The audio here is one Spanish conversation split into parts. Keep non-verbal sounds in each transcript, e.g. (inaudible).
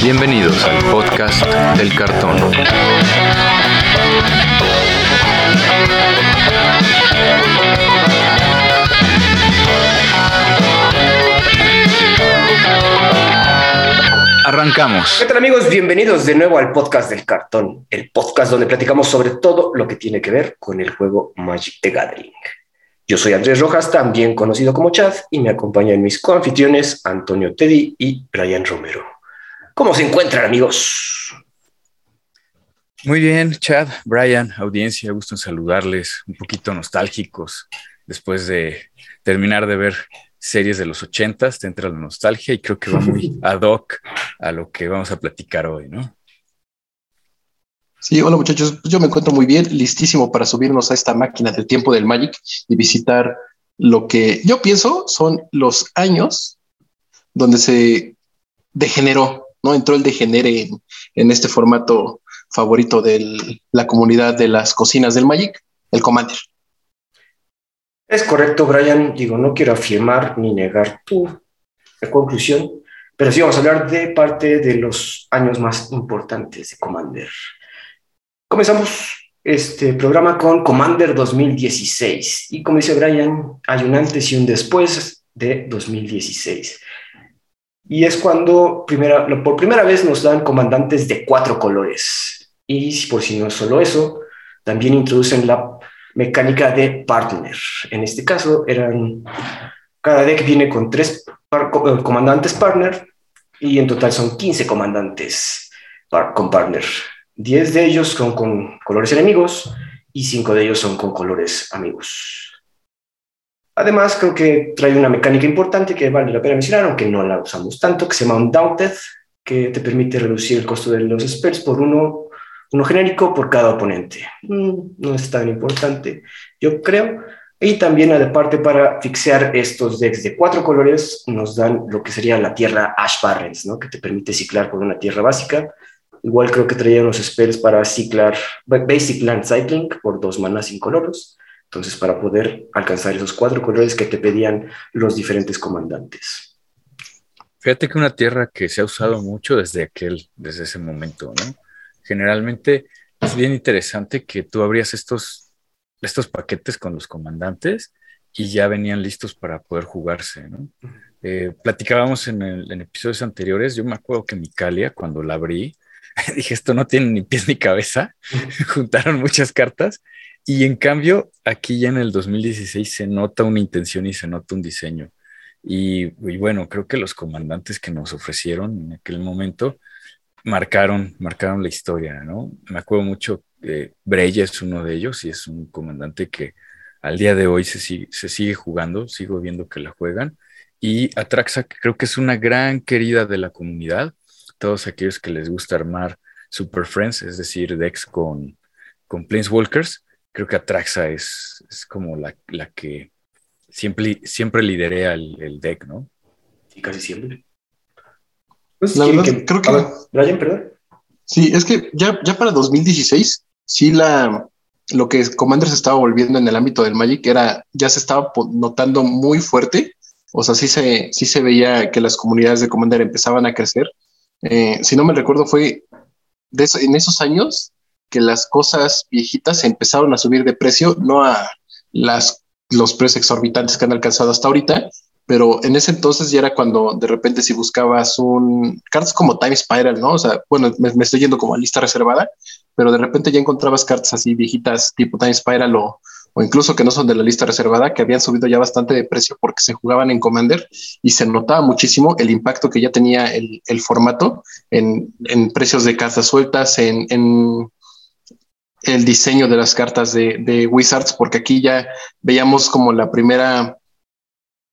Bienvenidos al podcast del cartón. Arrancamos. ¿Qué tal amigos? Bienvenidos de nuevo al podcast del cartón, el podcast donde platicamos sobre todo lo que tiene que ver con el juego Magic the Gathering. Yo soy Andrés Rojas, también conocido como Chad, y me acompañan mis coanfitriones Antonio Teddy y Brian Romero. ¿Cómo se encuentran amigos? Muy bien, Chad, Brian, audiencia, gusto en saludarles, un poquito nostálgicos después de terminar de ver series de los ochentas, te entra la nostalgia y creo que va muy (laughs) ad hoc a lo que vamos a platicar hoy, ¿no? Sí, hola muchachos, yo me encuentro muy bien, listísimo para subirnos a esta máquina del tiempo del Magic y visitar lo que yo pienso son los años donde se degeneró, ¿no? Entró el degenere en, en este formato favorito de la comunidad de las cocinas del Magic, el Commander. Es correcto, Brian. Digo, no quiero afirmar ni negar tu conclusión, pero sí vamos a hablar de parte de los años más importantes de Commander. Comenzamos este programa con Commander 2016 y como dice Brian, hay un antes y un después de 2016. Y es cuando por primera vez nos dan comandantes de cuatro colores. Y por si no es solo eso, también introducen la mecánica de partner. En este caso, eran, cada deck viene con tres comandantes partner y en total son 15 comandantes con partner. 10 de ellos son con colores enemigos y 5 de ellos son con colores amigos. Además, creo que trae una mecánica importante que vale la pena mencionar, aunque no la usamos tanto, que se llama un Daunted, que te permite reducir el costo de los spells por uno uno genérico por cada oponente. Mm, no es tan importante, yo creo. Y también, aparte, para fixear estos decks de cuatro colores, nos dan lo que sería la tierra Ash Barrens, ¿no? que te permite ciclar con una tierra básica. Igual creo que traía unos spells para ciclar Basic Land Cycling por dos manas incoloros. Entonces, para poder alcanzar esos cuatro colores que te pedían los diferentes comandantes. Fíjate que una tierra que se ha usado mucho desde aquel, desde ese momento, ¿no? generalmente es bien interesante que tú abrías estos, estos paquetes con los comandantes y ya venían listos para poder jugarse, ¿no? Eh, platicábamos en, en, episodios anteriores, yo me acuerdo que Micalia, cuando la abrí, (laughs) dije, esto no tiene ni pies ni cabeza, (laughs) juntaron muchas cartas y en cambio aquí ya en el 2016 se nota una intención y se nota un diseño. Y, y bueno, creo que los comandantes que nos ofrecieron en aquel momento, marcaron, marcaron la historia, ¿no? Me acuerdo mucho, eh, Breya es uno de ellos y es un comandante que al día de hoy se sigue, se sigue jugando, sigo viendo que la juegan. Y Atraxa creo que es una gran querida de la comunidad, todos aquellos que les gusta armar Super Friends, es decir, decks con, con Planeswalkers, creo que Atraxa es, es como la, la, que siempre, siempre liderea el, el deck, ¿no? Sí, casi siempre. Pues la verdad, creo que. Brian, perdón. Sí, es que ya, ya para 2016, sí, la, lo que Commander se estaba volviendo en el ámbito del Magic era, ya se estaba notando muy fuerte. O sea, sí se, sí se veía que las comunidades de Commander empezaban a crecer. Eh, si no me recuerdo, fue de eso, en esos años que las cosas viejitas empezaron a subir de precio, no a las, los precios exorbitantes que han alcanzado hasta ahorita, pero en ese entonces ya era cuando de repente si buscabas un cartas como Time Spiral, ¿no? O sea, bueno, me, estoy yendo como a lista reservada, pero de repente ya encontrabas cartas así viejitas tipo Time Spiral o, o incluso que no son de la lista reservada, que habían subido ya bastante de precio porque se jugaban en Commander y se notaba muchísimo el impacto que ya tenía el, el formato en, en, precios de cartas sueltas, en, en el diseño de las cartas de, Wizards, porque aquí ya veíamos como la primera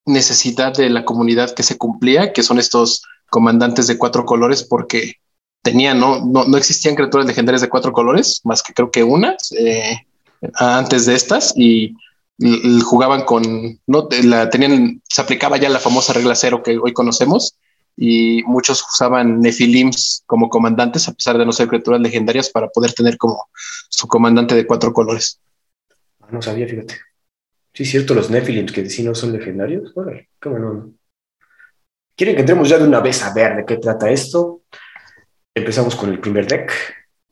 necesidad de la comunidad que se cumplía, que son estos comandantes de cuatro colores, porque tenían, no, no, no existían criaturas legendarias de cuatro colores, más que creo que una eh, antes de estas, y, jugaban con, no, la tenían, se aplicaba ya la famosa regla cero que hoy conocemos, y muchos usaban Nephilims como comandantes, a pesar de no ser criaturas legendarias, para poder tener como su comandante de cuatro colores. No sabía, fíjate. Sí, es cierto, los Nephilims, que si no son legendarios. Bueno, ¿cómo no? ¿Quieren que entremos ya de una vez a ver de qué trata esto? empezamos con el primer deck.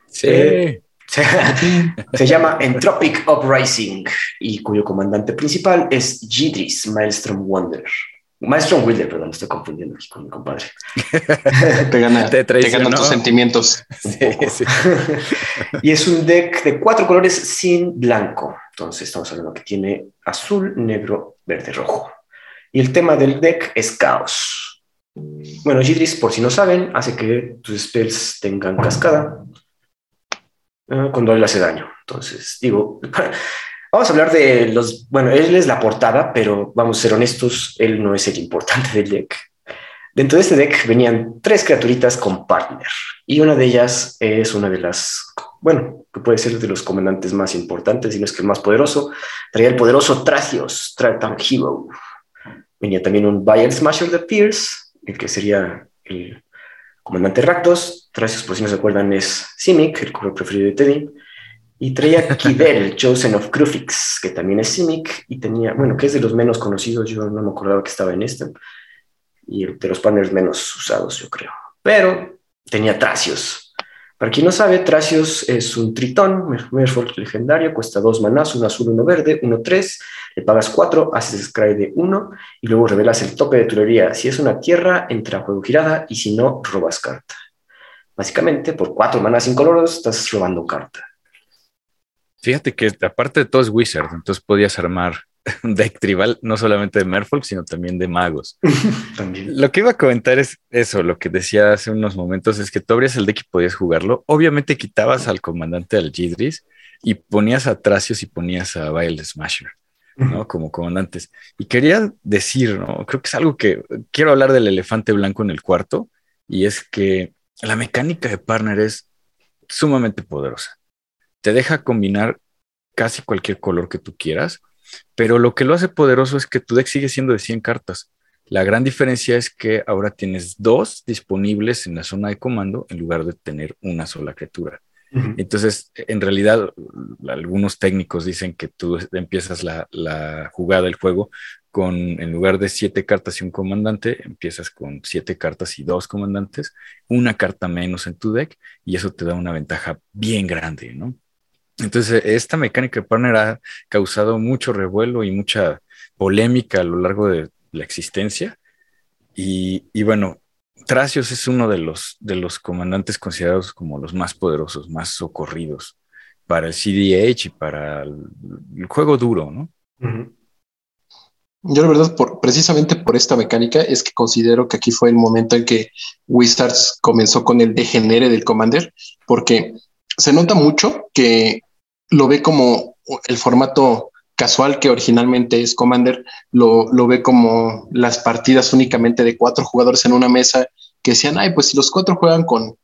Sí. Eh, se, (laughs) se llama Entropic Uprising y cuyo comandante principal es Gidris Maelstrom Wonder. Maelstrom Wilder, perdón, me estoy confundiendo aquí con mi compadre. (laughs) Te gana, Te te ganan tus sentimientos. Sí, (laughs) sí. y es un deck de cuatro colores sin blanco. Entonces estamos hablando que tiene azul, negro, verde, rojo. Y el tema del deck es caos. Bueno, Gidris, por si no saben, hace que tus spells tengan cascada eh, cuando él hace daño. Entonces, digo, (laughs) vamos a hablar de los... Bueno, él es la portada, pero vamos a ser honestos, él no es el importante del deck. Dentro de este deck venían tres criaturitas con partner y una de ellas es una de las, bueno, que puede ser de los comandantes más importantes y no es que el más poderoso. Traía el poderoso Tracios, Triton Hero. Venía también un Vial Smasher de Pierce, el que sería el comandante Rakdos. Tracios, por si no se acuerdan, es Simic, el color preferido de Teddy. Y traía Kidel, (laughs) Chosen of Crufix, que también es Simic y tenía, bueno, que es de los menos conocidos, yo no me acordaba que estaba en este y de los partners menos usados, yo creo. Pero tenía Tracios. Para quien no sabe, Tracios es un tritón, Merfolk legendario, cuesta dos manás, uno azul, uno verde, uno tres, le pagas cuatro, haces scry de uno y luego revelas el tope de tubería. Si es una tierra, entra a juego girada y si no, robas carta. Básicamente, por cuatro manás incoloros, estás robando carta. Fíjate que aparte de todo es Wizard, entonces podías armar (laughs) un deck tribal no solamente de Merfolk, sino también de magos. (laughs) También. Lo que iba a comentar es eso, lo que decía hace unos momentos, es que tú abrías el deck y podías jugarlo. Obviamente quitabas al comandante al Gidris y ponías a Tracios y ponías a Vial Smasher, ¿no? Como comandantes. Y quería decir, ¿no? Creo que es algo que quiero hablar del elefante blanco en el cuarto, y es que la mecánica de partner es sumamente poderosa. Te deja combinar casi cualquier color que tú quieras, pero lo que lo hace poderoso es que tu deck sigue siendo de 100 cartas. La gran diferencia es que ahora tienes dos disponibles en la zona de comando en lugar de tener una sola criatura. Entonces, en realidad, algunos técnicos dicen que tú empiezas la, la jugada del juego con, en lugar de siete cartas y un comandante, empiezas con siete cartas y dos comandantes, una carta menos en tu deck, y eso te da una ventaja bien grande, ¿no? Entonces, esta mecánica de partner ha causado mucho revuelo y mucha polémica a lo largo de la existencia. Y, y bueno, Tracios es uno de los, de los comandantes considerados como los más poderosos, más socorridos para el CDH y para el, el juego duro, ¿no? Yo la verdad, por, precisamente por esta mecánica, es que considero que aquí fue el momento en que Wizards comenzó con el degenere del Commander, porque se nota mucho que lo ve como el formato casual que originalmente es Commander, lo, lo ve como las partidas únicamente de cuatro jugadores en una mesa, que decían, ay, pues si los cuatro juegan con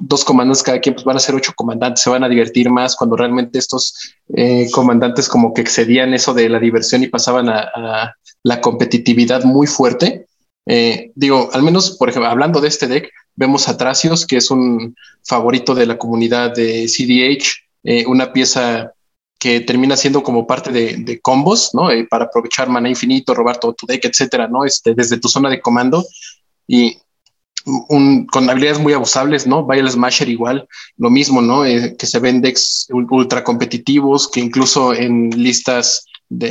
dos comandantes cada quien, pues van a ser ocho comandantes, se van a divertir más cuando realmente estos eh, comandantes como que excedían eso de la diversión y pasaban a, la competitividad muy fuerte. Eh, digo, al menos, por ejemplo, hablando de este deck, vemos a Tracios, que es un favorito de la comunidad de CDH, eh, una pieza que termina siendo como parte de, combos, ¿no? Eh, para aprovechar mana infinito, robar todo tu deck, etcétera, ¿no? Este, desde tu zona de comando y con habilidades muy abusables, ¿no? El Smasher igual, lo mismo, ¿no? Eh, que se ven decks ultra competitivos, que incluso en listas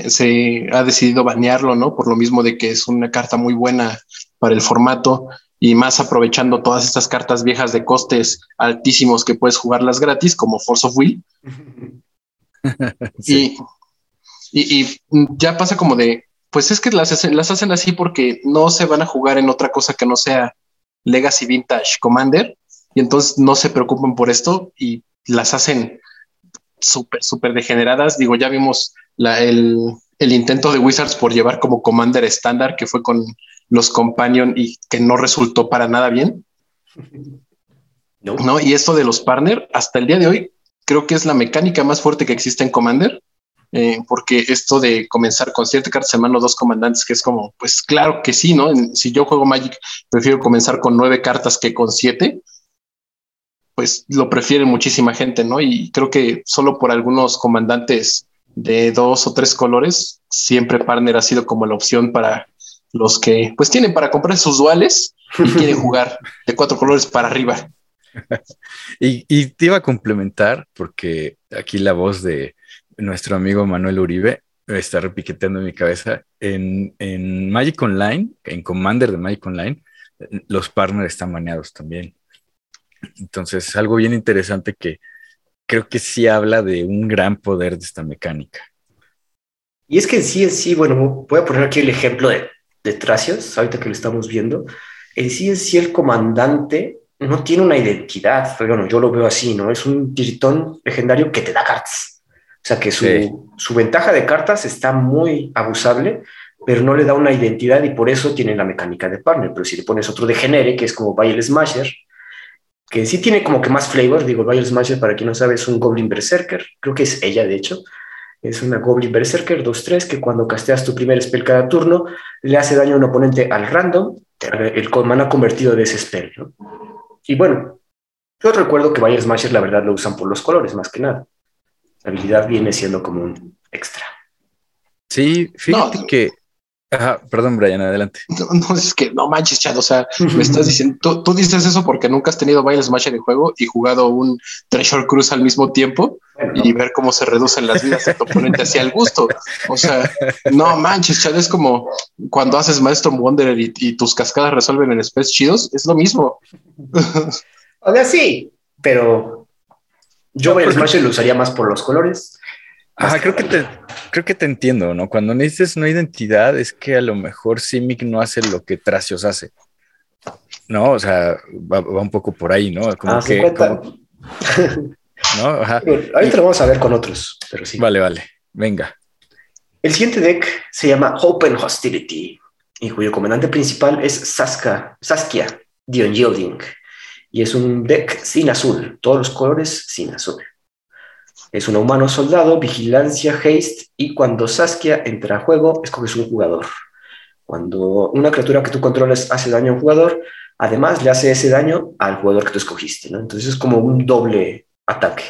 se ha decidido banearlo, ¿no? Por lo mismo de que es una carta muy buena para el formato y más aprovechando todas estas cartas viejas de costes altísimos que puedes jugarlas gratis, como Force of Will. (laughs) Sí. Y, y, y ya pasa como de, pues es que las, hacen- las hacen así porque no se van a jugar en otra cosa que no sea Legacy Vintage Commander, y entonces no se preocupan por esto y las hacen súper, súper degeneradas. Digo, ya vimos la- el, el intento de Wizards por llevar como Commander estándar, que fue con los Companion y que no resultó para nada bien. No. ¿no? Y esto de los partner, hasta el día de hoy, creo que es la mecánica más fuerte que existe en Commander, eh, porque esto de comenzar con siete cartas en mano, dos comandantes, que es como, pues claro que sí, ¿no? En- si yo juego Magic, prefiero comenzar con nueve cartas que con siete, pues lo prefiere muchísima gente, ¿no? Y creo que solo por algunos comandantes de dos o tres colores, siempre partner ha sido como la opción para los que pues tienen para comprar sus duales y quieren (laughs) jugar de cuatro colores para arriba. (laughs) y, y te iba a complementar, porque aquí la voz de nuestro amigo Manuel Uribe está repiqueteando en mi cabeza. En, en Magic Online, en Commander de Magic Online, los partners están baneados también. Entonces, es algo bien interesante que creo que sí habla de un gran poder de esta mecánica. Y es que en sí, en sí, bueno, voy a poner aquí el ejemplo de, de Tracios, ahorita que lo estamos viendo. En sí, en sí, el comandante no tiene una identidad. Bueno, yo lo veo así, ¿no? Es un tiritón legendario que te da cartas. O sea que su, Sí. su ventaja de cartas está muy abusable, pero no le da una identidad y por eso tiene la mecánica de partner. Pero si le pones otro de genere, que es como Bile Smasher, que sí tiene como que más flavor, digo, Bile Smasher, para quien no sabe, es un Goblin Berserker, creo que es ella, de hecho. Es una Goblin Berserker 2-3 que cuando casteas tu primer spell cada turno le hace daño a un oponente al random, el mana convertido de ese spell. ¿no? Y bueno, yo recuerdo que Bile Smasher la verdad lo usan por los colores más que nada. La habilidad viene siendo como un extra. Sí, fíjate No. que. Ajá, perdón, Brian, adelante. No, no, es que no manches, Chad. O sea, (laughs) me estás diciendo, tú, tú dices eso porque nunca has tenido Baile Smash en juego y jugado un Treasure Cruise al mismo tiempo y ver cómo se reducen las vidas de tu oponente hacia el gusto. O sea, no manches, Chad. Es como cuando haces Maestro Wanderer y, y tus cascadas resuelven en Space chidos. Es lo mismo. O sea, sí, pero yo Bile Smasher lo usaría más por los colores. Ajá, creo que te, creo que te entiendo, ¿no? Cuando dices no identidad, es que a lo mejor Simic no hace lo que Tracios hace. No, o sea, va, va un poco por ahí, ¿no? Como Ah, que, 50. como- ¿no? Ajá. (laughs) Ahorita lo vamos a ver con otros, pero sí. Vale, vale. Venga. El siguiente deck se llama Open Hostility y cuyo comandante principal es Saska, Saskia Dion Yielding. Y es un deck sin azul, todos los colores sin azul. Es un humano soldado, vigilancia, haste y cuando Saskia entra a juego, escoges un jugador. Cuando una criatura que tú controles hace daño a un jugador, además le hace ese daño al jugador que tú escogiste. ¿no? Entonces es como un doble ataque.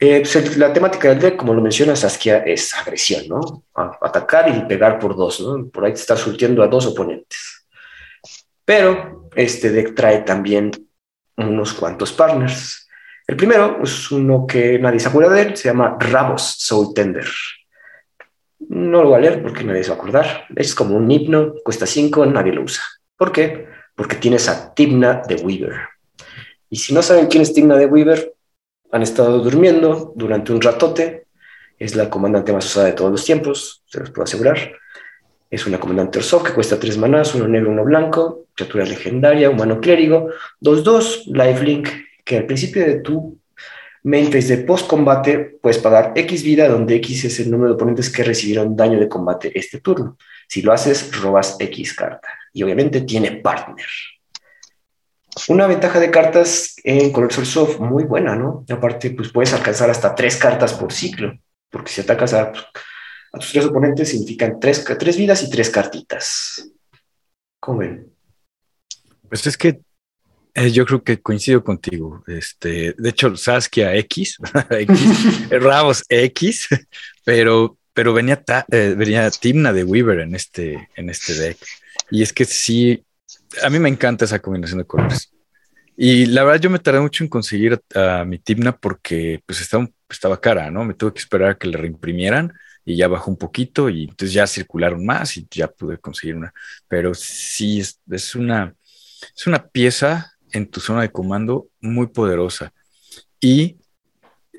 Eh, pues, la temática del deck, como lo menciona Saskia, es agresión, ¿no? Atacar y pegar por dos. Por ahí te estás surtiendo a dos oponentes. Pero este deck trae también unos cuantos partners. El primero es uno que nadie se acuerda de él, se llama Rabos Soul Tender. No lo voy a leer porque nadie se va a acordar. Es como un himno, cuesta 5, nadie lo usa. ¿Por qué? Porque tienes a Timna de Weaver. Y si no saben quién es Timna de Weaver, han estado durmiendo durante un ratote. Es la comandante más usada de todos los tiempos, se los puedo asegurar. Es una comandante Orsof que cuesta 3 manás, uno negro, uno blanco, criatura legendaria, humano clérigo, 2-2, lifelink, que al principio de tu main phase de post combate puedes pagar X vida, donde X es el número de oponentes que recibieron daño de combate este turno. Si lo haces, robas X carta. Y obviamente tiene partner. Una ventaja de cartas en color Soft muy buena, ¿no? Aparte, pues puedes alcanzar hasta tres cartas por ciclo, porque si atacas a, a tus tres oponentes significan tres, tres vidas y tres cartitas. ¿Cómo ven? Pues es que eh, yo creo que coincido contigo. Este, de hecho, Saskia X, (laughs) X (laughs) Rabos X, (laughs) pero, pero venía, ta- eh, venía Timna de Weaver en este, en este deck. Y es que sí, a mí me encanta esa combinación de colores. Y la verdad, yo me tardé mucho en conseguir a, a mi Timna porque pues estaba, estaba cara, ¿no? Me tuve que esperar a que le reimprimieran y ya bajó un poquito y entonces ya circularon más y ya pude conseguir una. Pero sí, es, es una, es una pieza en tu zona de comando muy poderosa. Y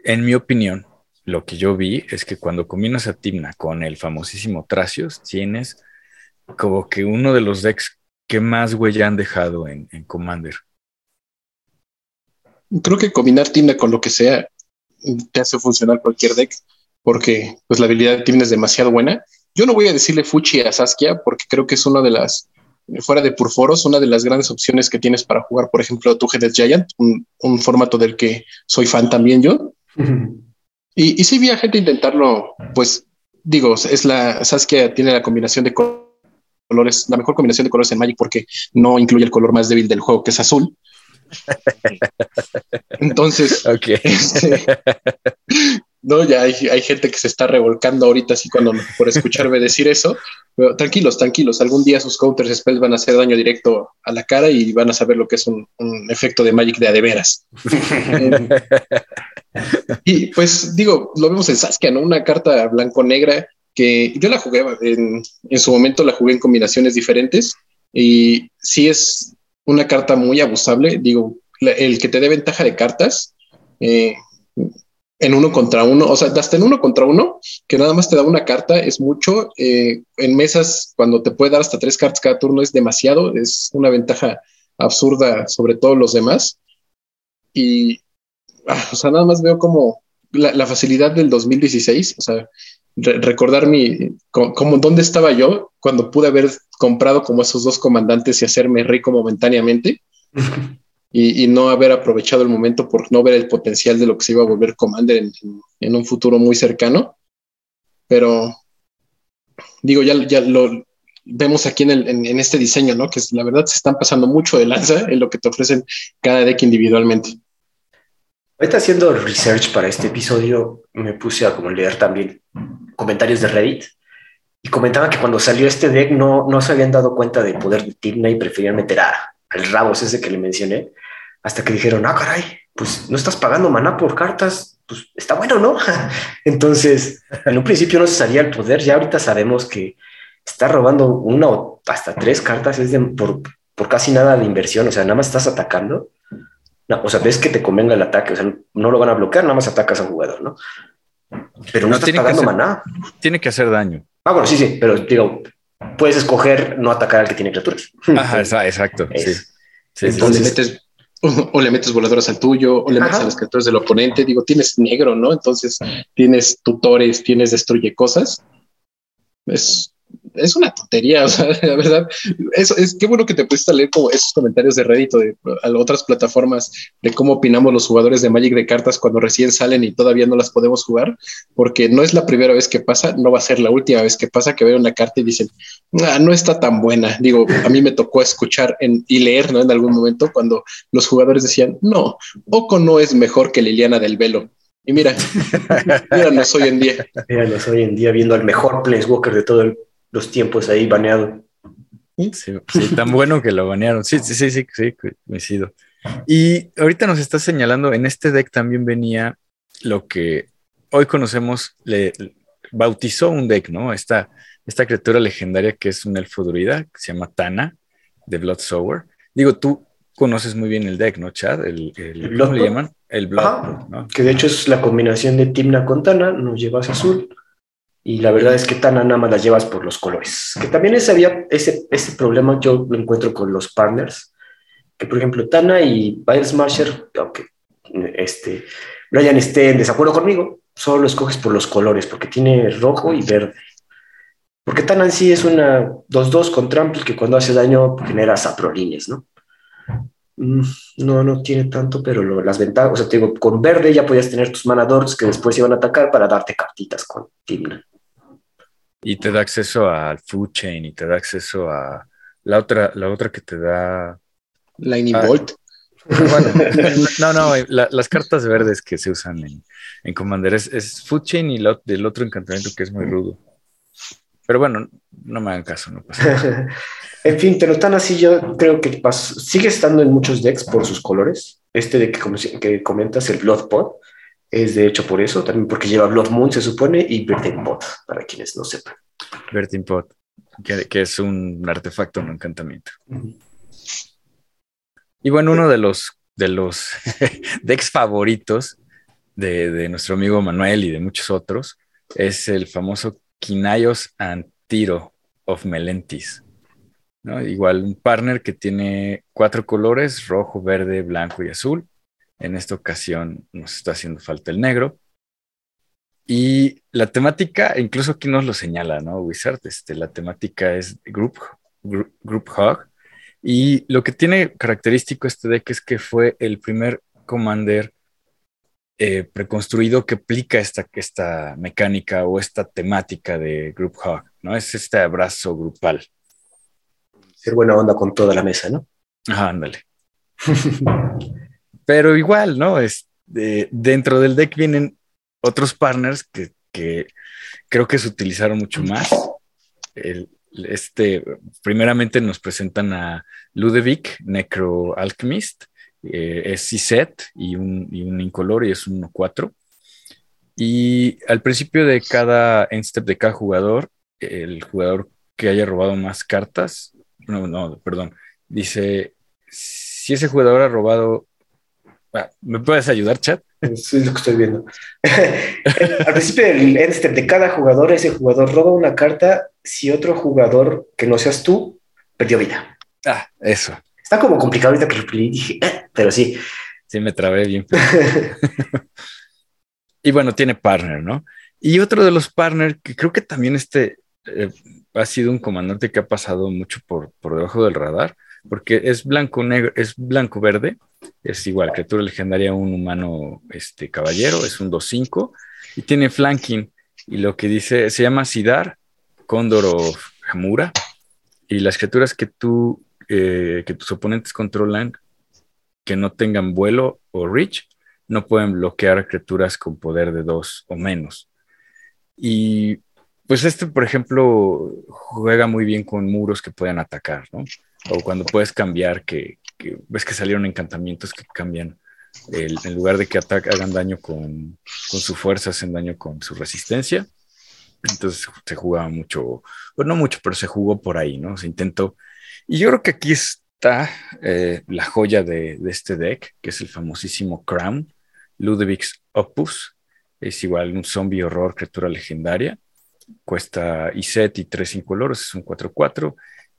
en mi opinión, lo que yo vi es que cuando combinas a Timna con el famosísimo Tracios, tienes como que uno de los decks que más huella han dejado en, Commander. Creo que combinar Timna con lo que sea te hace funcionar cualquier deck, porque pues la habilidad de Timna es demasiado buena. Yo no voy a decirle Fuchi a Saskia, porque creo que es una de las, fuera de Purforos, una de las grandes opciones que tienes para jugar, por ejemplo, Two Headed Giant, un, un formato del que soy fan también yo. Y, y sí vi a gente intentarlo, pues digo, es la Saskia tiene la combinación de colores, la mejor combinación de colores en Magic porque no incluye el color más débil del juego, que es azul. (laughs) Entonces, Ok. este, (laughs) no, ya hay, hay, gente que se está revolcando ahorita así cuando por escucharme (laughs) decir eso. Pero tranquilos, tranquilos. Algún día sus counters spells van a hacer daño directo a la cara y van a saber lo que es un, un efecto de Magic de a de veras. (laughs) y pues digo, lo vemos en Saskia, ¿no? Una carta blanco-negra que yo la jugué en, en su momento, la jugué en combinaciones diferentes y sí es una carta muy abusable. Digo, el que te dé ventaja de cartas. Eh, en uno contra uno, o sea, hasta en uno contra uno, que nada más te da una carta, es mucho. Eh, en mesas, cuando te puede dar hasta tres cartas cada turno, es demasiado, es una ventaja absurda sobre todos los demás. Y, ah, o sea, nada más veo como la, facilidad del 2016, o sea, recordar mi, como, dónde estaba yo cuando pude haber comprado como esos dos comandantes y hacerme rico momentáneamente. (laughs) y, no haber aprovechado el momento por no ver el potencial de lo que se iba a volver Commander en, un futuro muy cercano. Pero digo, ya, ya lo vemos aquí en, el, en, este diseño, ¿no? Que la verdad se están pasando mucho de lanza en lo que te ofrecen cada deck individualmente. Ahorita haciendo research para este episodio, me puse a como leer también comentarios de Reddit y comentaba que cuando salió este deck no, no se habían dado cuenta del poder de Tigna y preferían meter a, al Rabos ese que le mencioné hasta que dijeron, ah, caray, pues no estás pagando maná por cartas, pues está bueno, ¿no? (laughs) Entonces, en un principio no se sabía el poder, ya ahorita sabemos que está robando una o hasta tres cartas es por, por casi nada de inversión, o sea, nada más estás atacando. No, o sea, ves que te convenga el ataque, o sea, no lo van a bloquear, nada más atacas a un jugador, ¿no? Pero no, estás pagando maná. Tiene que hacer daño. Ah, bueno, sí, sí, pero digo, puedes escoger no atacar al que tiene criaturas. Ajá, exacto. (laughs) Sí. Entonces, metes (laughs) o, le metes voladoras al tuyo, o le metes a las criaturas del oponente. Digo, tienes negro, ¿no? Entonces tienes tutores, tienes destruye cosas. Es, es una tontería, (laughs) o sea, la verdad, eso es qué bueno que te pusiste a leer como esos comentarios de Reddit o de otras plataformas de cómo opinamos los jugadores de Magic de cartas cuando recién salen y todavía no las podemos jugar, porque no es la primera vez que pasa, no va a ser la última vez que pasa que ven una carta y dicen, ah, no está tan buena. Digo, a mí me tocó escuchar y leer, ¿no? En algún momento cuando los jugadores decían, no, Oco no es mejor que Liliana del Velo. Y mira, (laughs) míranos hoy en día. Míranos hoy en día viendo al mejor Planeswalker de todo el los tiempos ahí baneado. Sí, tan bueno que lo banearon. Sí, sí, sí, sí, sí, coincido. Y ahorita nos está señalando, en este deck también venía lo que hoy conocemos, le bautizó un deck, ¿no? Esta, esta criatura legendaria que es un elfo druida, que se llama Tana, de Blood Sower. Digo, tú conoces muy bien el deck, ¿no, Chad? El, el, ¿Cómo le llaman? El Blood. ¿no? Que de hecho es la combinación de Timna con Tana, nos llevas azul y la verdad es que tan nada más las llevas por los colores. Que también ese, había, ese, ese problema yo lo encuentro con los partners, que por ejemplo Tana y Biles Marsher, aunque este, Brian esté en desacuerdo conmigo, solo lo escoges por los colores, porque tiene rojo y verde. Porque Tana en sí es una 2-2 con trample que cuando hace daño genera saprolines, ¿no? Mm, no, no tiene tanto, pero las ventajas, o sea, te digo, con verde ya podías tener tus manadores que después iban a atacar para darte cartitas con Timna. Y te da acceso al food chain y te da acceso a la otra, la otra que te da. Lightning Bolt. no, no, las cartas verdes que se usan en, Commander es, Food Chain y lo, del otro encantamiento que es muy rudo. Pero bueno, no me hagan caso, no pasa (laughs) en fin, te lo están así, yo creo que sigue estando en muchos decks por sus colores. Este de que, que comentas, el Blood Pot, es de hecho por eso, también porque lleva Blood Moon, se supone, y Birthing Pot, para quienes no sepan. Birthing Pot, que, es un artefacto, un encantamiento. Y bueno, uno de los, de los (laughs) decks favoritos de, nuestro amigo Manuel y de muchos otros es el famoso Quinayos Antiro of Melentis. Igual un partner que tiene cuatro colores, rojo, verde, blanco y azul en esta ocasión nos está haciendo falta el negro. Y la temática, incluso aquí nos lo señala, ¿no? Wizard, este, la temática es Group, group, Hog. Y lo que tiene característico este deck es que fue el primer Commander eh, preconstruido que aplica esta, esta mecánica o esta temática de Group Hog, ¿no? Es este abrazo grupal. Ser buena onda con toda la mesa, ¿no? Ajá, ándale. Pero igual, ¿no? Es, dentro del deck vienen otros partners que, que creo que se utilizaron mucho más. El, este, primeramente nos presentan a Ludovic, Necro Alchemist, eh, es C-Set y un, y un incolor y es un 1-4. Y al principio de cada end step de cada jugador, el jugador que haya robado más cartas, no, no, perdón, dice, si ese jugador ha robado, ah, ¿me puedes ayudar, chat? Sí, es lo que estoy viendo. (laughs) Al principio del end step de cada jugador, ese jugador roba una carta si otro jugador que no seas tú perdió vida. Ah, eso. Está como complicado ahorita que lo dije, eh, pero sí. Sí, me trabé bien. (laughs) y bueno, tiene partner, ¿no? Y otro de los partners, que creo que también este eh, ha sido un comandante que ha pasado mucho por, por debajo del radar, porque es blanco negro, es blanco verde, es igual, criatura legendaria, un humano este caballero, es un 2-5 y tiene flanking. Y lo que dice, se llama Sidar, Cóndor o Hamura. Y las criaturas que tú, eh, que tus oponentes controlan, que no tengan vuelo o reach, no pueden bloquear criaturas con poder de dos o menos. Y pues este, por ejemplo, juega muy bien con muros que pueden atacar, ¿no? O cuando puedes cambiar, que, ves que salieron encantamientos que cambian. en lugar de que hagan daño con, su fuerza, hacen daño con su resistencia. Entonces se jugaba mucho, bueno, no mucho, pero se jugó por ahí, ¿no? Se intentó. Y yo creo que aquí está eh, la joya de, de, este deck, que es el famosísimo Crown, Ludwig's Opus. Es igual un zombie horror, criatura legendaria cuesta set y tres incolores, es un 4-4,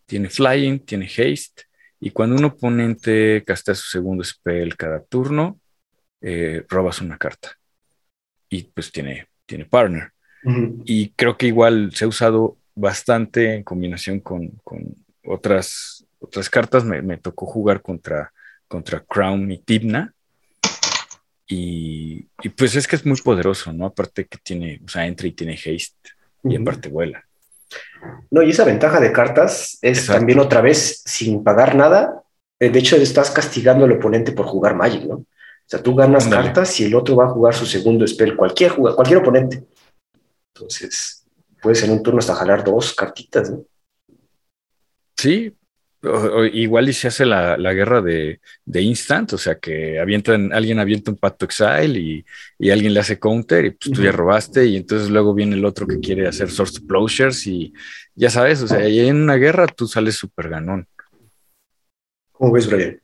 tiene flying, tiene haste, y cuando un oponente castea su segundo spell cada turno, eh, robas una carta. Y pues tiene, tiene partner. Y creo que igual se ha usado bastante en combinación con, con otras, otras cartas. Me, me, tocó jugar contra, contra Crown y Tibna. Y, y, pues es que es muy poderoso, ¿no? Aparte que tiene, o sea, entra y tiene haste y en parte vuela. No, y esa ventaja de cartas es también otra vez sin pagar nada. Eh, de hecho, estás castigando al oponente por jugar Magic, ¿no? O sea, tú ganas cartas y el otro va a jugar su segundo spell, cualquier, cualquier oponente. Entonces, puedes en un turno hasta jalar dos cartitas, ¿no? Sí, igual y se hace la, guerra de, instant, o sea que avientan, alguien avienta un pacto exile y, alguien le hace counter y pues tú ya robaste y entonces luego viene el otro que quiere hacer source closures y ya sabes, o sea, y en una guerra tú sales súper ganón. ¿Cómo ves, Brian?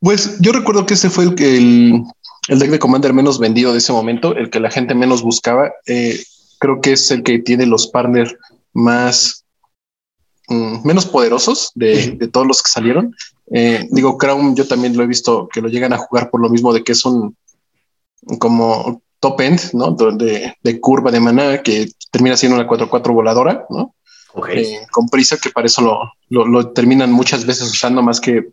Pues yo recuerdo que ese fue el que el, deck de Commander menos vendido de ese momento, el que la gente menos buscaba. Eh, creo que es el que tiene los partners más Mm, menos poderosos de, todos los que salieron. Eh, digo, Crown, yo también lo he visto que lo llegan a jugar por lo mismo de que es un como top end, ¿no? De, de curva de maná que termina siendo una 4-4 voladora, ¿no? Eh, con prisa, que para eso lo, lo, terminan muchas veces usando más que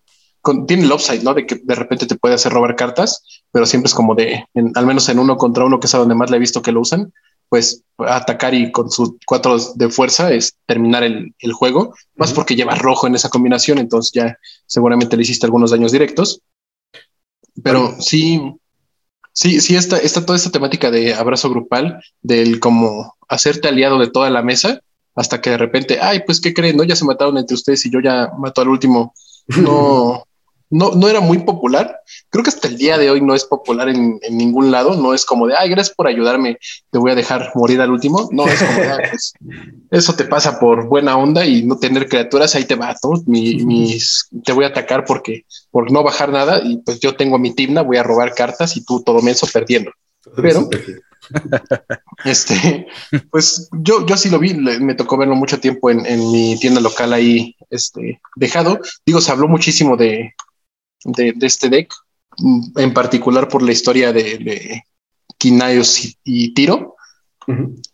tiene el upside, ¿no? De que de repente te puede hacer robar cartas, pero siempre es como de, al menos en uno contra uno, que es a donde más le he visto que lo usan, pues atacar y con sus cuatro de fuerza es terminar el, juego, más porque lleva rojo en esa combinación, entonces ya seguramente le hiciste algunos daños directos. Pero sí, sí, sí, está, está toda esta temática de abrazo grupal, del como hacerte aliado de toda la mesa, hasta que de repente, ay, pues, ¿qué creen? No, ya se mataron entre ustedes y yo ya mato al último. (laughs) No, no, no era muy popular. Creo que hasta el día de hoy no es popular en, ningún lado. No es como de, ay, gracias por ayudarme, te voy a dejar morir al último. No, es como de, pues, eso te pasa por buena onda y no tener criaturas, ahí te va, mis, te voy a atacar porque por no bajar nada y pues yo tengo mi timna, voy a robar cartas y tú todo menso perdiendo. Pero (laughs) este, pues yo, yo sí lo vi, me tocó verlo mucho tiempo en, en, mi tienda local ahí, este, dejado. Digo, se habló muchísimo de, de, este deck, en particular por la historia de, de y, Tiro,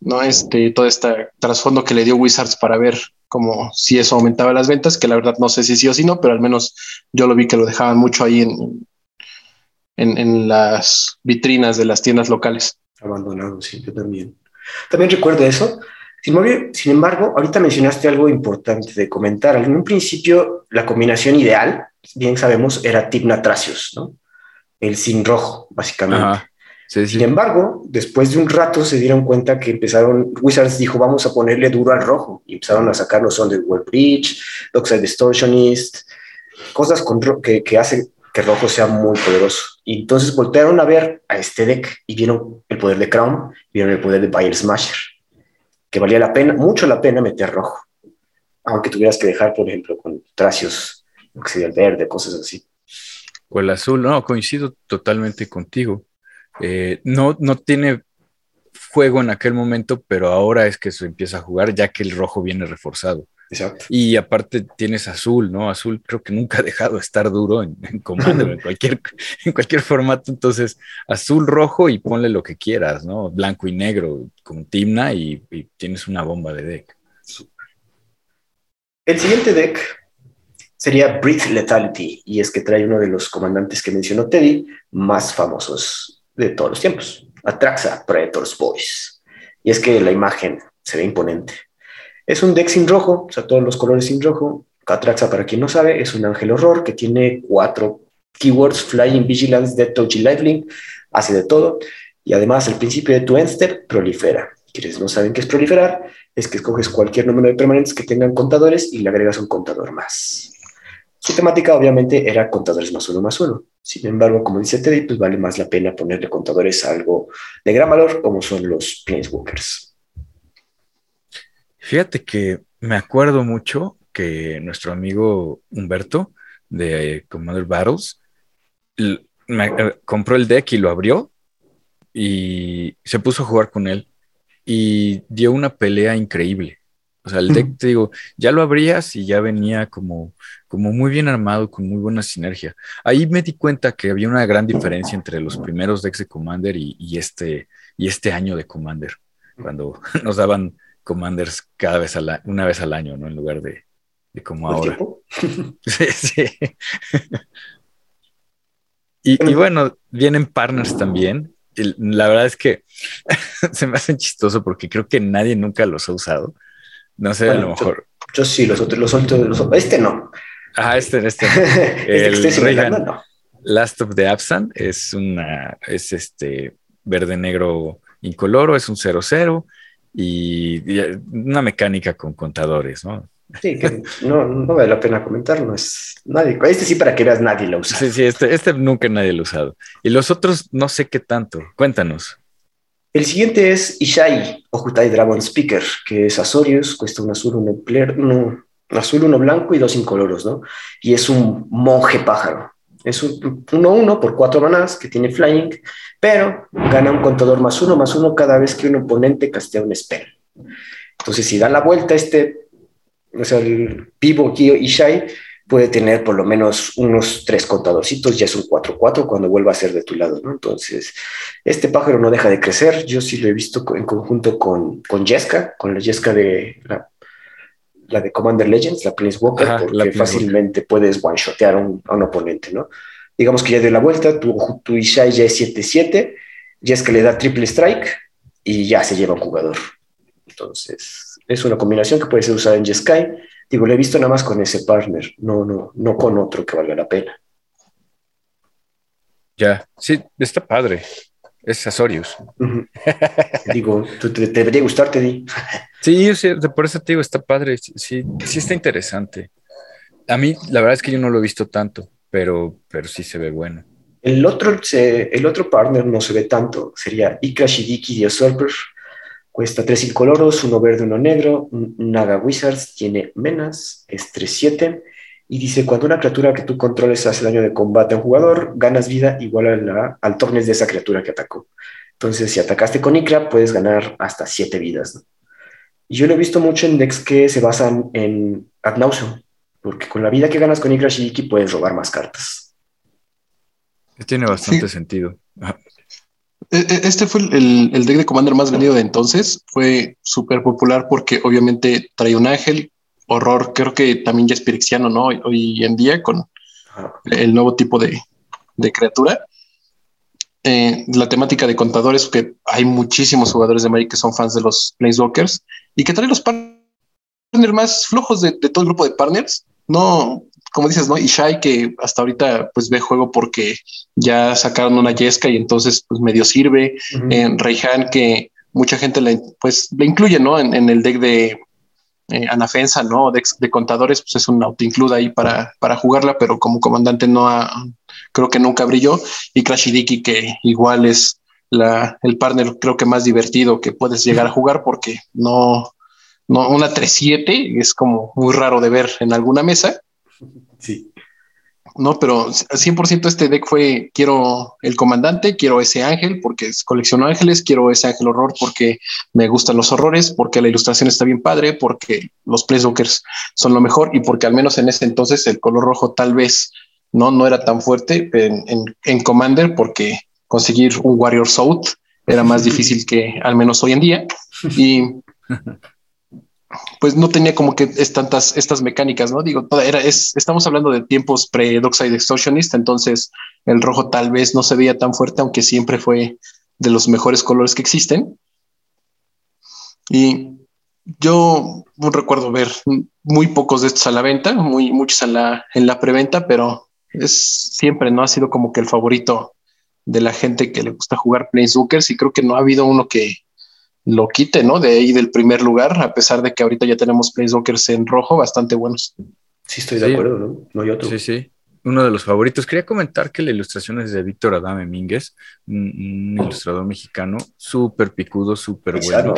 ¿no? Este, todo este trasfondo que le dio Wizards para ver como si eso aumentaba las ventas, que la verdad no sé si sí o si no, pero al menos yo lo vi que lo dejaban mucho ahí en, en, las vitrinas de las tiendas locales. Abandonado, sí, yo también. También recuerdo eso. Sin embargo, ahorita mencionaste algo importante de comentar. En un principio, la combinación ideal bien sabemos, era Tibna Tracios, ¿no? El sin rojo, básicamente. Sin embargo, después de un rato se dieron cuenta que empezaron, Wizards dijo, vamos a ponerle duro al rojo. Y empezaron a sacar los Underworld Breach, Dockside Distortionist, cosas con que, que hacen que rojo sea muy poderoso. Y entonces voltearon a ver a este deck y vieron el poder de Crown, vieron el poder de Bayer Smasher, que valía la pena, mucho la pena meter rojo. Aunque tuvieras que dejar, por ejemplo, con Tracios, el verde, cosas así. O el azul, no, coincido totalmente contigo. Eh, no, no tiene juego en aquel momento, pero ahora es que se empieza a jugar ya que el rojo viene reforzado. Exacto. Y aparte tienes azul, ¿no? Azul creo que nunca ha dejado de estar duro en, en Commander, en cualquier, (laughs) en cualquier formato. Entonces, azul, rojo y ponle lo que quieras, ¿no? Blanco y negro con Timna y, y tienes una bomba de deck. El siguiente deck sería Breath Lethality, y es que trae uno de los comandantes que mencionó Teddy, más famosos de todos los tiempos, Atraxa Predators Boys. Y es que la imagen se ve imponente. Es un deck sin rojo, o sea, todos los colores sin rojo. Atraxa, para quien no sabe, es un ángel horror que tiene cuatro keywords, Flying, Vigilance, Death Touch y Lifelink, hace de todo. Y además, el principio de tu end step prolifera. Quienes no saben qué es proliferar, es que escoges cualquier número de permanentes que tengan contadores y le agregas un contador más. Su temática obviamente era contadores más uno más uno. Sin embargo, como dice Teddy, pues vale más la pena ponerle contadores a algo de gran valor como son los Planeswalkers. Fíjate que me acuerdo mucho que nuestro amigo Humberto de Commander Battles eh, compró el deck y lo abrió y se puso a jugar con él y dio una pelea increíble. O sea, el deck, te digo, ya lo abrías y ya venía como, como muy bien armado, con muy buena sinergia. Ahí me di cuenta que había una gran diferencia entre los primeros decks de Commander y, este, y este año de Commander, cuando (laughs) nos daban Commanders cada vez a una vez al año, ¿no? En lugar de, como ahora. (laughs) sí, sí. (laughs) y, y bueno, vienen partners también. la verdad es que se me hacen chistoso porque creo que nadie nunca los ha usado. No sé, a lo mejor. Yo, sí, los otros, los otros, los Este no. Ajá, este, este. (laughs) este el no. Last of the Absent es una, es este verde negro incoloro, es un 0-0 y, una mecánica con contadores, ¿no? Sí, que no, no vale la pena comentar, no es nadie. Este sí, para que veas, nadie lo usa. Sí, sí, este, este nunca nadie lo ha usado. Y los otros no sé qué tanto. Cuéntanos. El siguiente es Ishai, Ojutai Dragon Speaker, que es Azorius, cuesta un azul, un, uno, azul, uno blanco y dos incoloros, ¿no? Y es un monje pájaro. Es un 1-1 por cuatro manás que tiene flying, pero gana un contador más uno más uno cada vez que un oponente castea un spell. Entonces, si da la vuelta este, o sea, el pivo Kyo Ishai, puede tener por lo menos unos tres contadorcitos, ya es un 4-4 cuando vuelva a ser de tu lado, ¿no? Entonces, este pájaro no deja de crecer, yo sí lo he visto en conjunto con, con Jeska, con la Jeska de la, la de Commander Legends, la Prince Walker, porque fácilmente puedes one-shotear a un, oponente, ¿no? Digamos que ya de la vuelta, tu, tu Ishai ya es 7-7, Jeska le da triple strike y ya se lleva un jugador. Entonces, es una combinación que puede ser usada en Jeskai Digo, lo he visto nada más con ese partner, no, no, no con otro que valga la pena. Ya, sí, está padre. Es Azorius. (laughs) digo, te, debería gustarte, Di. sí, sí, por eso te digo, está padre. Sí, sí está interesante. A mí, la verdad es que yo no lo he visto tanto, pero, pero sí se ve bueno. El otro, el otro partner no se ve tanto, sería Ikra Shidiki de Usurper, Cuesta tres incoloros, uno verde, uno negro. Naga Wizards tiene menos, es 3-7. Y dice, cuando una criatura que tú controles hace daño de combate a un jugador, ganas vida igual a la, al torneo de esa criatura que atacó. Entonces, si atacaste con Ikra, puedes ganar hasta 7 vidas. Y yo lo he visto mucho en decks que se basan en Ad porque con la vida que ganas con Ikra Shiki puedes robar más cartas. Tiene bastante sentido. E, e, este fue el, deck de Commander más vendido de entonces. Fue súper popular porque obviamente trae un ángel, horror, creo que también ya es pirixiano, ¿no? Hoy, en día con el nuevo tipo de, criatura. Eh, la temática de contadores, que hay muchísimos jugadores de Magic que son fans de los Planeswalkers y que trae los partners más flojos de, todo el grupo de partners. No, como dices, ¿no? Y Shai que hasta ahorita pues ve juego porque ya sacaron una Yesca y entonces pues medio sirve. En Reihan que mucha gente le, pues, le incluye, ¿no? En, el deck de eh, Anafensa, ¿no? De, de, contadores, pues es un auto-include ahí para, para jugarla, pero como comandante no ha, creo que nunca brilló. Y Crashidiki que igual es la, el partner creo que más divertido que puedes llegar a jugar porque no, no una 3-7 es como muy raro de ver en alguna mesa. No, pero 100% este deck fue, quiero el comandante, quiero ese ángel porque colecciono ángeles, quiero ese ángel horror porque me gustan los horrores, porque la ilustración está bien padre, porque los Planeswalkers son lo mejor y porque al menos en ese entonces el color rojo tal vez no, no era tan fuerte en, en Commander porque conseguir un Warrior South era más (laughs) difícil que al menos hoy en día. Y (laughs) pues no tenía como que tantas estas mecánicas, ¿no? Digo, era, es, estamos hablando de tiempos pre-Dockside Extortionist, entonces el rojo tal vez no se veía tan fuerte, aunque siempre fue de los mejores colores que existen. Y yo recuerdo ver muy pocos de estos a la venta, muy, muchos en la, en la preventa, pero es siempre, ¿no? Ha sido como que el favorito de la gente que le gusta jugar Planeswalkers y creo que no ha habido uno que, lo quite, ¿no? De ahí del primer lugar, a pesar de que ahorita ya tenemos Planeswalkers en rojo bastante buenos. Sí, estoy de acuerdo, ¿no? No hay otro. Sí, sí. Uno de los favoritos. Quería comentar que la ilustración es de Víctor Adame Mínguez, un, ilustrador mexicano, súper picudo, súper bueno.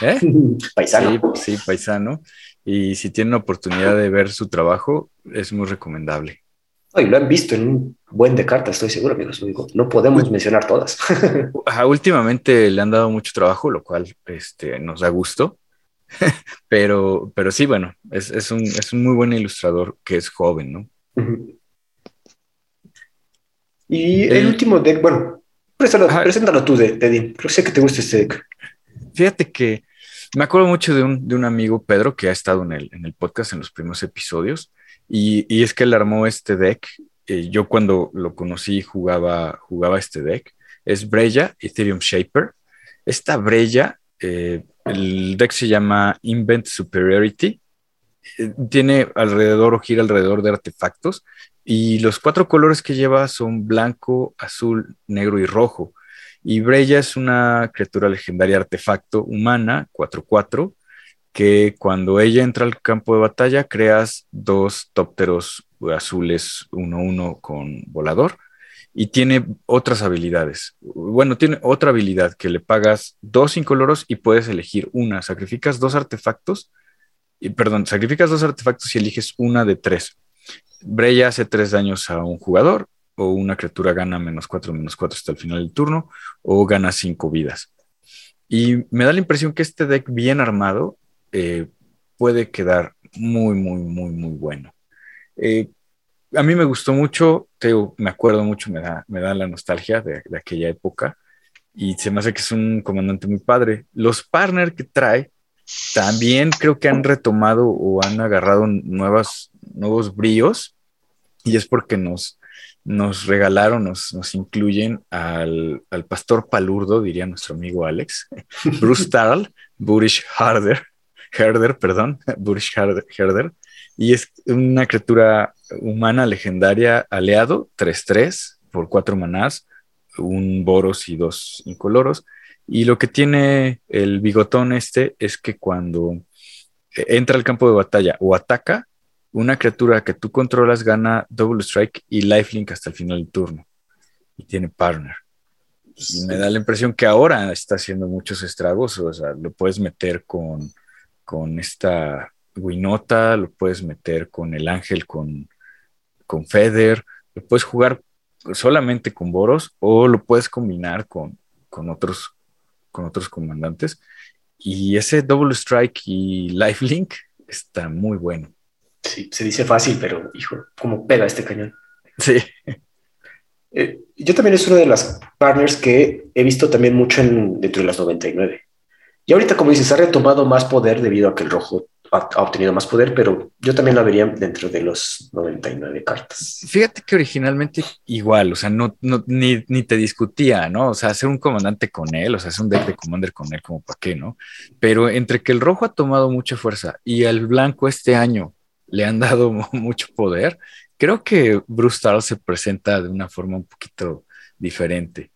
¿Eh? (laughs) Paisano. Sí, sí, paisano. Y si tienen la oportunidad de ver su trabajo, es muy recomendable. Y lo han visto en un buen de cartas, estoy seguro, amigos. No podemos mencionar todas. (laughs) últimamente le han dado mucho trabajo, lo cual este, nos da gusto. (laughs) pero, pero sí, bueno, es, un, muy buen ilustrador que es joven, ¿no? Y el, último deck, bueno, preséntalo, tú, Teddy. Creo sé que te gusta este deck. Fíjate que me acuerdo mucho de un, de un amigo, Pedro, que ha estado en el, en el podcast en los primeros episodios y, es que él armó este deck. Eh, yo cuando lo conocí jugaba, jugaba este deck. Es Breya, Ethereum Shaper. Esta Breya, eh, el deck se llama Invent Superiority. Eh, tiene alrededor o gira alrededor de artefactos. Y los cuatro colores que lleva son blanco, azul, negro y rojo. Y Breya es una criatura legendaria artefacto humana, 4-4, que cuando ella entra al campo de batalla creas dos tópteros azules 1-1 con volador y tiene otras habilidades. Bueno, tiene otra habilidad que le pagas dos incoloros y puedes elegir una. Sacrificas dos artefactos, y, perdón, sacrificas dos artefactos y eliges una de tres. Breya hace tres daños a un jugador, o una criatura gana menos cuatro, menos cuatro hasta el final del turno, o gana cinco vidas. Y me da la impresión que este deck bien armado eh, puede quedar muy, muy, muy, muy bueno. Eh, a mí me gustó mucho, me acuerdo mucho, me da, me da la nostalgia de, aquella época y se me hace que es un comandante muy padre. Los partners que trae también creo que han retomado o han agarrado nuevas, nuevos brillos y es porque nos, nos regalaron, nos, nos incluyen al, al, pastor palurdo, diría nuestro amigo Alex, (laughs) Bruce Tarl, Burish Harder, Herder, perdón, (laughs) Burish Herder, y es una criatura humana legendaria aliado, 3-3 por 4 manás, un Boros y dos incoloros. Y lo que tiene el bigotón este es que cuando entra al campo de batalla o ataca, una criatura que tú controlas gana Double Strike y Lifelink hasta el final del turno. Y tiene partner. Y me da la impresión que ahora está haciendo muchos estragos, o sea, lo puedes meter con con esta Winota, lo puedes meter con el Ángel, con, con Feder, lo puedes jugar solamente con Boros o lo puedes combinar con, con, otros, con otros comandantes. Y ese Double Strike y Lifelink está muy bueno. Sí, se dice fácil, pero hijo, cómo pega este cañón. Sí. Eh, yo también es una de las partners que he visto también mucho en, dentro de las 99. Y ahorita, como dices, ha retomado más poder debido a que el rojo ha, obtenido más poder, pero yo también la vería dentro de los 99 cartas. Fíjate que originalmente igual, o sea, no, ni, ni, te discutía, ¿no? O sea, hacer un comandante con él, o sea, hacer un deck de commander con él, como para qué, ¿no? Pero entre que el rojo ha tomado mucha fuerza y el blanco este año le han dado (laughs) mucho poder. Creo que Bruce se presenta de una forma un poquito diferente.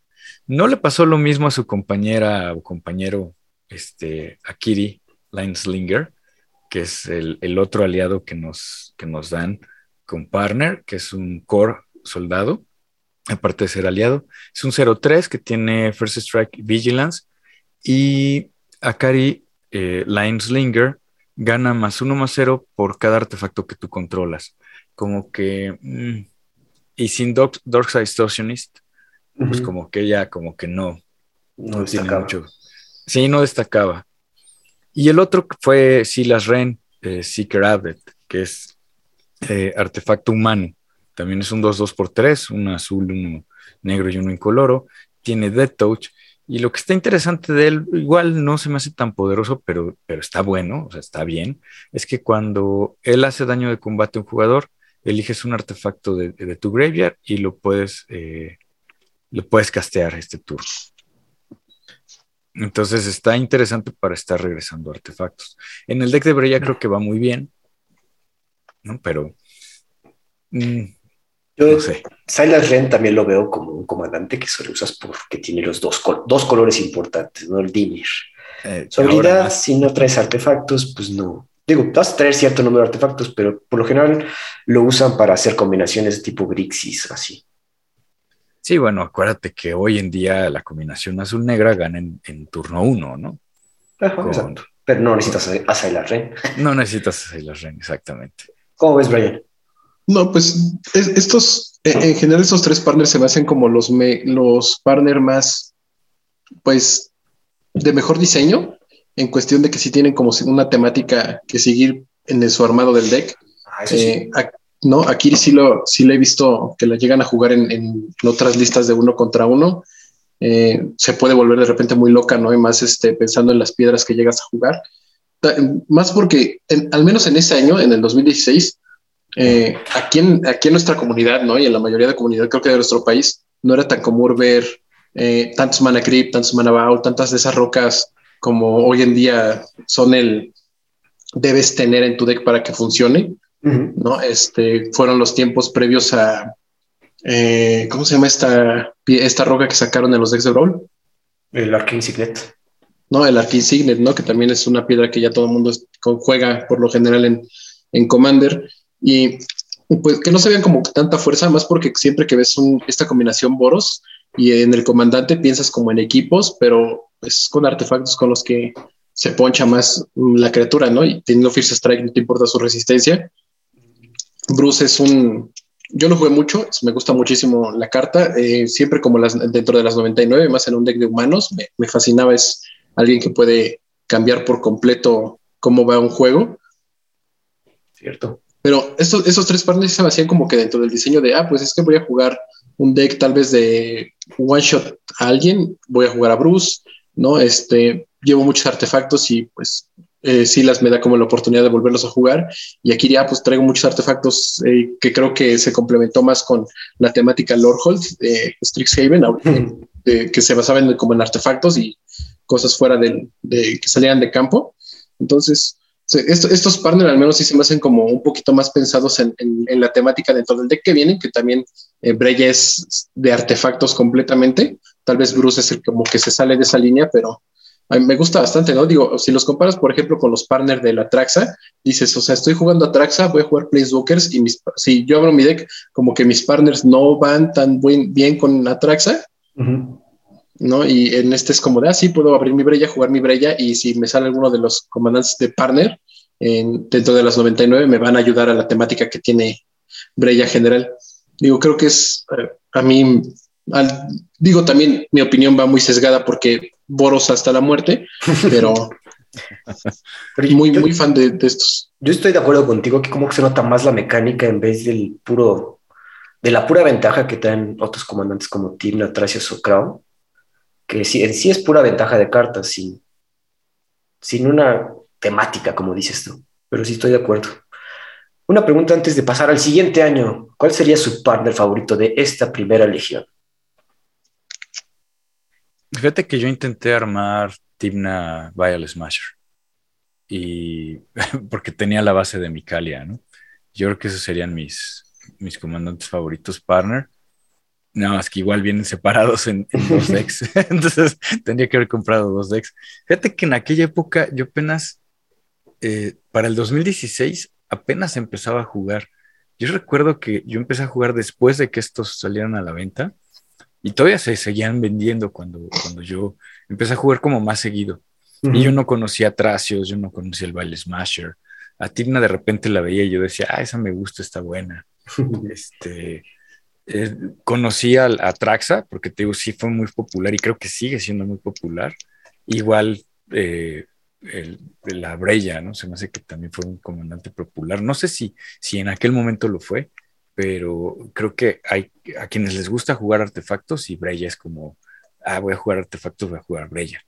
No le pasó lo mismo a su compañera o compañero, este, Akiri Lineslinger, que es el, otro aliado que nos, que nos dan con Partner, que es un core soldado, aparte de ser aliado. Es un 03 que tiene First Strike Vigilance y Akari eh, Lineslinger gana más uno más cero por cada artefacto que tú controlas. Como que... Mm, y sin Dark Distortionist, pues como que ella como que no, no, tiene mucho. Sí, no destacaba. Y el otro fue Silas Ren, eh, Seeker Abbott, que es eh, artefacto humano. También es un 2-2 por 3, uno azul, uno negro y uno incoloro. Tiene Dead Touch. Y lo que está interesante de él, igual no se me hace tan poderoso, pero, pero está bueno, o sea, está bien, es que cuando él hace daño de combate a un jugador, eliges un artefacto de, tu graveyard y lo puedes eh, lo puedes castear este turno. Entonces está interesante para estar regresando artefactos. En el deck de Breya creo que va muy bien, ¿no? Pero. Mm, Yo, no sé. Silas Ren también lo veo como un comandante que solo usas porque tiene los dos, dos colores importantes, ¿no? El Dimir. Eh, Su habilidad, si no traes artefactos, pues no. Digo, vas a traer cierto número de artefactos, pero por lo general lo usan para hacer combinaciones de tipo Grixis, así. Sí, bueno, acuérdate que hoy en día la combinación azul-negra gana en, turno uno, ¿no? exacto. Pero no necesitas a Sailor Ren. (laughs) No necesitas a Sailor Ren, exactamente. ¿Cómo ves, Brian? No, pues estos, en general, estos tres partners se me hacen como los, los partners más, pues, de mejor diseño, en cuestión de que sí tienen como una temática que seguir en su armado del deck. Ah, eso sí. Eh, ¿no? Aquí sí lo, sí le he visto que la llegan a jugar en, otras listas de uno contra uno. Eh, se puede volver de repente muy loca, ¿no? Y más este, pensando en las piedras que llegas a jugar. Más porque, al menos en ese año, en el 2016, eh, aquí, en, aquí en nuestra comunidad, ¿no? Y en la mayoría de la comunidad, creo que de nuestro país, no era tan común ver eh, tantos mana creep, tantos mana bow, tantas de esas rocas como hoy en día son el debes tener en tu deck para que funcione. ¿No? Este, fueron los tiempos previos a, eh, ¿cómo se llama esta, esta roca que sacaron en los decks de Brawl? El Arcane Signet. No, el Arcane Signet, ¿no? Que también es una piedra que ya todo el mundo juega por lo general en, en Commander. Y pues que no se vean como tanta fuerza, más porque siempre que ves esta combinación Boros y en el comandante piensas como en equipos, pero es con artefactos con los que se poncha más la criatura, ¿no? Y teniendo Fierce Strike no te importa su resistencia. Bruce es un... Yo lo jugué mucho, me gusta muchísimo la carta, eh, siempre como las, dentro de las 99, más en un deck de humanos, me, fascinaba, es alguien que puede cambiar por completo cómo va un juego. Cierto. Pero estos, esos tres partners se hacían como que dentro del diseño de, ah, pues es que voy a jugar un deck tal vez de one shot a alguien, voy a jugar a Bruce, ¿no? Este, llevo muchos artefactos y pues eh, las me da como la oportunidad de volverlos a jugar. Y aquí ya pues traigo muchos artefactos eh, que creo que se complementó más con la temática Lordhold de Strixhaven, que se basaban como en artefactos y cosas fuera de, que salían de campo. Entonces, estos partners al menos sí se me hacen como un poquito más pensados en, la temática dentro del deck que vienen, que también eh, Breya es de artefactos completamente. Tal vez Bruce es el como que se sale de esa línea, pero me gusta bastante, ¿no? Digo, si los comparas, por ejemplo, con los partners de la Traxa, dices, o sea, estoy jugando a Traxa, voy a jugar Planeswalkers y mis, si yo abro mi deck, como que mis partners no van tan bien con Atraxa, ¿no? Y en este es como de, ah, sí, puedo abrir mi Breya, jugar mi Breya y si me sale alguno de los comandantes de partner en, dentro de las 99, me van a ayudar a la temática que tiene Breya general. Digo, creo que es, eh, a mí digo también, mi opinión va muy sesgada porque Boros hasta la muerte, (laughs) pero, muy, muy fan de, estos. Yo estoy de acuerdo contigo que como que se nota más la mecánica en vez del puro, de la pura ventaja que traen otros comandantes como Timna, Tracias o Crown, que sí, en sí es pura ventaja de cartas, sin, sin una temática, como dices tú, pero sí estoy de acuerdo. Una pregunta antes de pasar al siguiente año. ¿Cuál sería su partner favorito de esta primera legión? Fíjate que yo intenté armar Timna Vial Smasher. Y (laughs) porque tenía la base de Micalia, ¿no? Yo creo que esos serían mis, mis comandantes favoritos, partner. Nada más que igual vienen separados en, dos (laughs) decks. (laughs) Entonces tendría que haber comprado dos decks. Fíjate que en aquella época yo apenas, eh, para el 2016, apenas empezaba a jugar. Yo recuerdo que yo empecé a jugar después de que estos salieran a la venta y todavía se seguían vendiendo cuando, cuando yo empecé a jugar como más seguido. Y yo no conocía Tracios, yo no conocía el baile Smasher. A Tigna de repente la veía y yo decía, ah, esa me gusta, está buena. (laughs) este, eh, conocí a, Traxa, porque te digo, sí fue muy popular y creo que sigue siendo muy popular. Igual eh, la Breya, ¿no? Se me hace que también fue un comandante popular. No sé si, si en aquel momento lo fue, pero creo que hay a quienes les gusta jugar artefactos y Breya es como, ah, voy a jugar artefactos, voy a jugar Breya.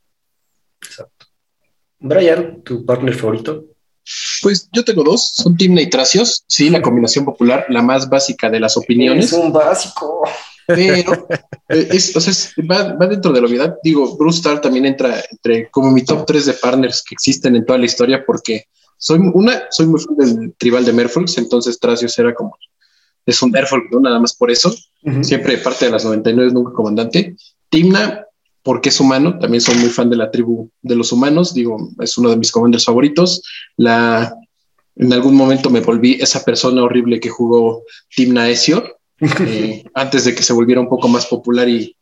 Exacto. Brian, ¿tu partner favorito? Pues yo tengo dos, son Timna y Tracios, sí, la combinación popular, la más básica de las opiniones. Es un básico. Pero eh, es, o sea, va, va, dentro de la obviedad. Digo, Bruce Star también entra entre como mi top 3 de partners que existen en toda la historia, porque soy una, soy muy fan del tribal de Merfolks, entonces Tracios era como, es un Merfolk, ¿no? Nada más por eso. Siempre parte de las 99, nunca comandante. Timna, porque es humano, también soy muy fan de la tribu de los humanos, digo, es uno de mis comandantes favoritos. La, en algún momento me volví esa persona horrible que jugó Timna Ezio, (laughs) eh, antes de que se volviera un poco más popular y,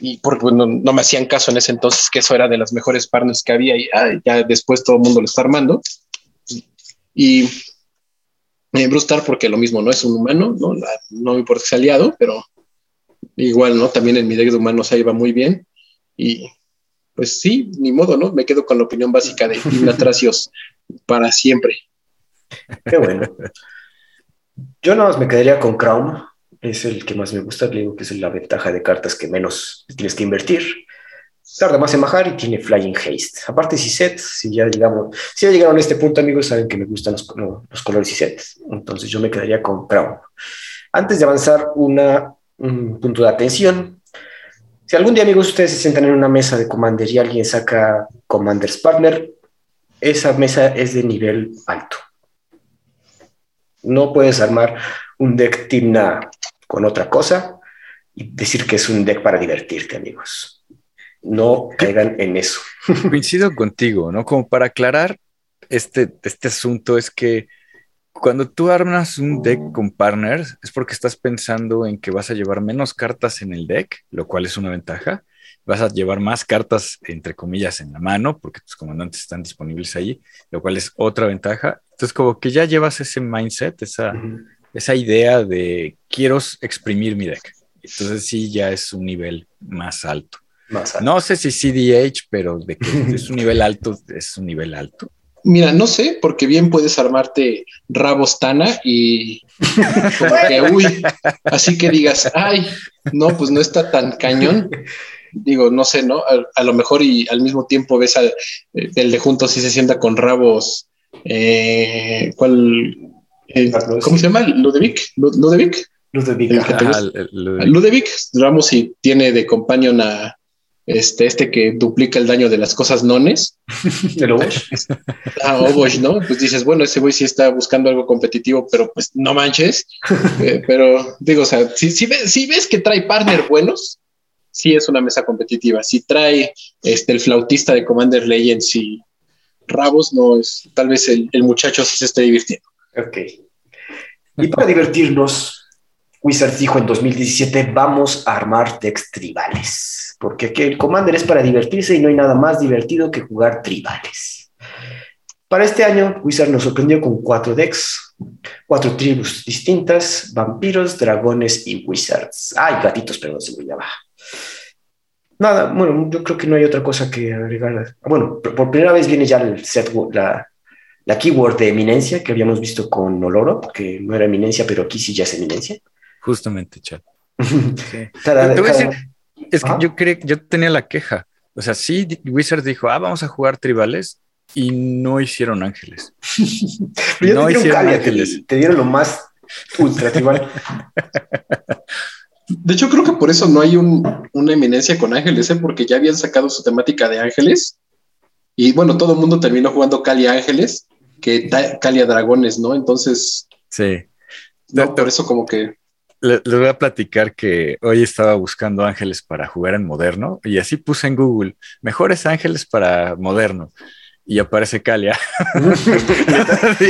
y porque no, me hacían caso en ese entonces que eso era de las mejores partners que había y ya después todo el mundo lo está armando. Y eh, Bruce Star porque lo mismo, no es un humano, no, no me importa que sea aliado, pero igual, ¿no? También en mi deck de humanos ahí va muy bien y pues sí, ni modo, ¿no? Me quedo con la opinión básica de Tracios para siempre. Qué bueno. Yo nada más me quedaría con Crown es el que más me gusta, le digo que es la ventaja de cartas que menos tienes que invertir. Tarda más en bajar y tiene Flying Haste. Aparte, si ya llegamos, si ya llegaron a este punto, amigos, saben que me gustan los, los colores. Entonces yo me quedaría con Crown. Antes de avanzar, un punto de atención. Si algún día, amigos, ustedes se sientan en una mesa de Commander y alguien saca Commander's Partner, esa mesa es de nivel alto. No puedes armar un deck Timna con otra cosa y decir que es un deck para divertirte, amigos. No caigan en eso. (laughs) Coincido contigo, ¿no? Como para aclarar este, este asunto es que cuando tú armas un deck con partners es porque estás pensando en que vas a llevar menos cartas en el deck, lo cual es una ventaja. Vas a llevar más cartas, entre comillas, en la mano, porque tus comandantes están disponibles ahí, lo cual es otra ventaja. Entonces, como que ya llevas ese mindset, esa, esa idea de quiero exprimir mi deck. Entonces sí, ya es un nivel más alto. No sé si CDH, pero de que (laughs) es un nivel alto, es un nivel alto. Mira, no sé, porque bien puedes armarte Rabostana y (laughs) que, uy, así que digas, ay, no, pues no está tan cañón. Digo, no sé, ¿no? A, lo mejor y al mismo tiempo ves al eh, el de juntos si se sienta con rabos. Eh, ¿Cuál? Eh, ¿Cómo se llama? Ludevic. Ludevic. Ludevic. Ramos y tiene de companion a este, este que duplica el daño de las cosas nones. (laughs) El Obosh. ah, Obosh, ¿no? Pues dices, bueno, ese güey sí está buscando algo competitivo, pero pues no manches. (laughs) Eh, pero digo, o sea, si, si, ves, si ves que trae partner buenos, sí es una mesa competitiva. Si trae este, el flautista de Commander Legends y Rabos, no es, tal vez el, el muchacho sí se esté divirtiendo. Ok. Y para divertirnos, Wizards dijo en 2017, vamos a armar decks tribales, porque aquí el Commander es para divertirse y no hay nada más divertido que jugar tribales. Para este año, Wizard nos sorprendió con cuatro decks, cuatro tribus distintas, vampiros, dragones y wizards. Ay, gatitos, perdón, se me llama. Nada, bueno, yo creo que no hay otra cosa que agregar. Bueno, por primera vez viene ya el set, la, la keyword de eminencia que habíamos visto con Oloro, que no era eminencia, pero aquí sí ya es eminencia. Justamente, chat. (laughs) Te voy a decir, es que yo creo yo tenía la queja. O sea, sí, Wizards dijo, ah, vamos a jugar tribales y no hicieron ángeles. (laughs) no hicieron ángeles. Te, dieron lo más ultra tribal. (laughs) De hecho, creo que por eso no hay una eminencia con ángeles, ¿eh? porque ya habían sacado su temática de ángeles. Y bueno, todo el mundo terminó jugando Cali Ángeles que Calia Dragones, ¿no? Entonces, Sí. No, por eso como que... Les voy a platicar que hoy estaba buscando ángeles para jugar en moderno y así puse en Google, mejores ángeles para moderno. Y aparece Calia. (laughs) (laughs)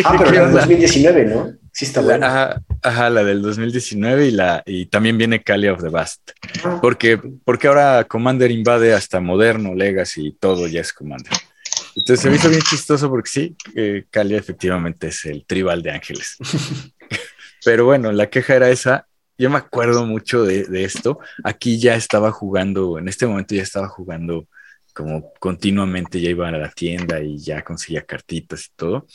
ah, pero la del 2019, ¿no? Sí está buena. Ajá, la del 2019 y, la, y también viene Calia of the Bast. Ah. Porque, porque ahora Commander invade hasta moderno, Legacy y todo ya es Commander. Entonces se me hizo bien chistoso porque sí, eh, Calia efectivamente es el tribal de ángeles. (laughs) Pero bueno, la queja era esa. Yo me acuerdo mucho de, de, esto. Aquí ya estaba jugando, en este momento ya estaba jugando como continuamente ya iba a la tienda y ya conseguía cartitas y todo.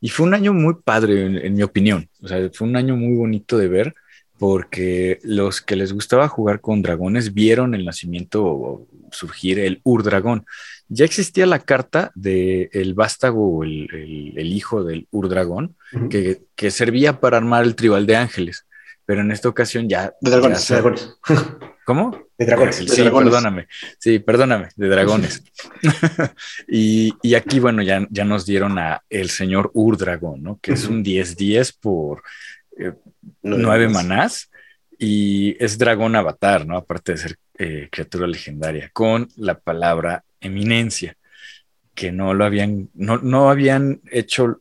Y fue un año muy padre, en, mi opinión. O sea, fue un año muy bonito de ver porque los que les gustaba jugar con dragones vieron el nacimiento o surgir el Urdragón. Ya existía la carta de el vástago, el, el, hijo del Urdragón, que, que, servía para armar el tribal de ángeles. Pero en esta ocasión ya... De dragones, de dragones. (laughs) ¿Cómo? De dragones. Sí, perdóname. Sí, perdóname, de dragones. (laughs) y, y, aquí, bueno, ya, ya nos dieron a el señor Urdragón, ¿no? Que es un 10-10 por eh, nueve manás y es dragón avatar, ¿no? Aparte de ser eh, criatura legendaria, con la palabra eminencia, que no lo habían, no, no habían hecho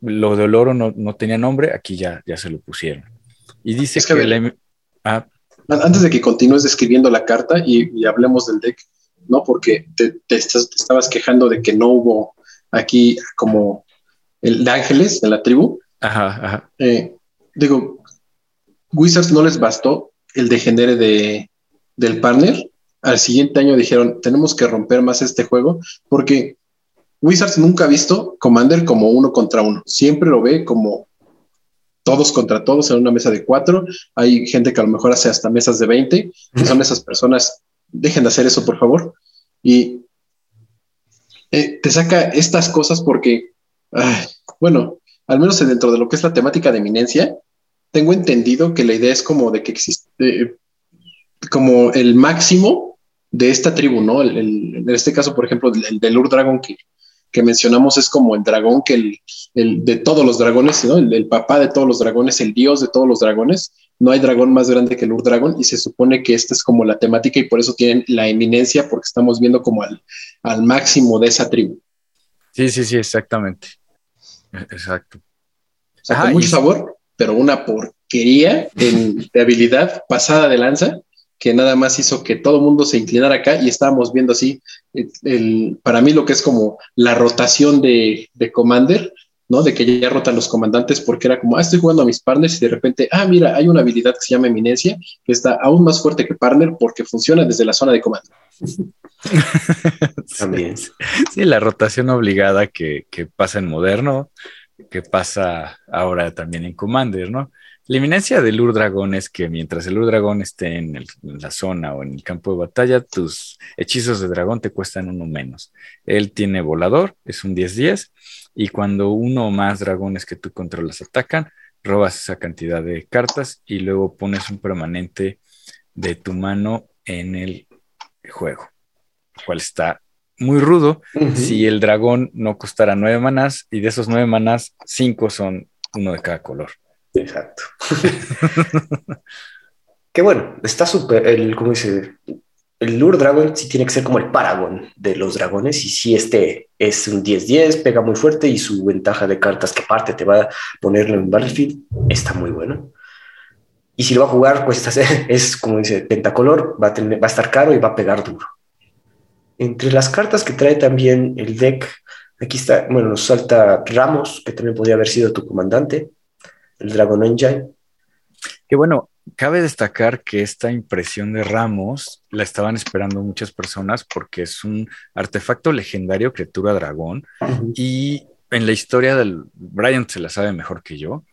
lo de oro, no, no tenía nombre, aquí ya, ya se lo pusieron. Y dice que, que ah, antes de que continúes describiendo la carta y, hablemos del deck, ¿no? Porque te, estabas quejando de que no hubo aquí como el de ángeles en la tribu. Ajá, ajá. Eh, digo, Wizards no les bastó el degenere de, del partner. Al siguiente año dijeron, tenemos que romper más este juego porque Wizards nunca ha visto Commander como uno contra uno. Siempre lo ve como todos contra todos en una mesa de cuatro. Hay gente que a lo mejor hace hasta mesas de 20, que son esas personas, dejen de hacer eso, por favor. Y eh, te saca estas cosas porque, bueno, al menos dentro de lo que es la temática de eminencia, tengo entendido que la idea es como de que existe, eh, como el máximo de esta tribu, ¿no? en este caso, por ejemplo, el del Ur Dragon que que mencionamos es como el dragón que el, el de todos los dragones, ¿no? El, papá de todos los dragones, el dios de todos los dragones. No hay dragón más grande que el Ur Dragón y se supone que esta es como la temática y por eso tienen la eminencia porque estamos viendo como al, al máximo de esa tribu. Sí, sí, sí, exactamente. Exacto. O sea, con mucho sabor, pero una porquería en, de habilidad pasada de lanza que nada más hizo que todo el mundo se inclinara acá y estábamos viendo así, el, para mí lo que es como la rotación de, de, Commander, ¿no? De que ya rotan los comandantes porque era como, ah, estoy jugando a mis partners y de repente, ah, mira, hay una habilidad que se llama Eminencia, que está aún más fuerte que partner porque funciona desde la zona de comando. (laughs) También. Sí, la rotación obligada que, que pasa en moderno, que pasa ahora también en Commander, ¿no? La eminencia del Urdragón es que mientras el Urdragón esté en, la zona o en el campo de batalla, tus hechizos de dragón te cuestan uno menos. Él tiene volador, es un 10-10, y cuando uno o más dragones que tú controlas atacan, robas esa cantidad de cartas y luego pones un permanente de tu mano en el juego, lo cual está muy rudo si el dragón no costara nueve manas y de esos nueve manas, cinco son uno de cada color. Exacto. (laughs) que bueno, está súper, el, ¿cómo dice? El Lure Dragon sí tiene que ser como el Paragon de los dragones y si este es un 10-10, pega muy fuerte y su ventaja de cartas que aparte te va a ponerlo en Battlefield está muy bueno. Y si lo va a jugar, pues (laughs) es como dice, pentacolor, va a, va a estar caro y va a pegar duro. Entre las cartas que trae también el deck, aquí está, bueno, nos salta Ramos, que también podría haber sido tu comandante el Dragon Engine. Que bueno, cabe destacar que esta impresión de Ramos la estaban esperando muchas personas porque es un artefacto legendario, criatura dragón, y en la historia del Brian se la sabe mejor que yo.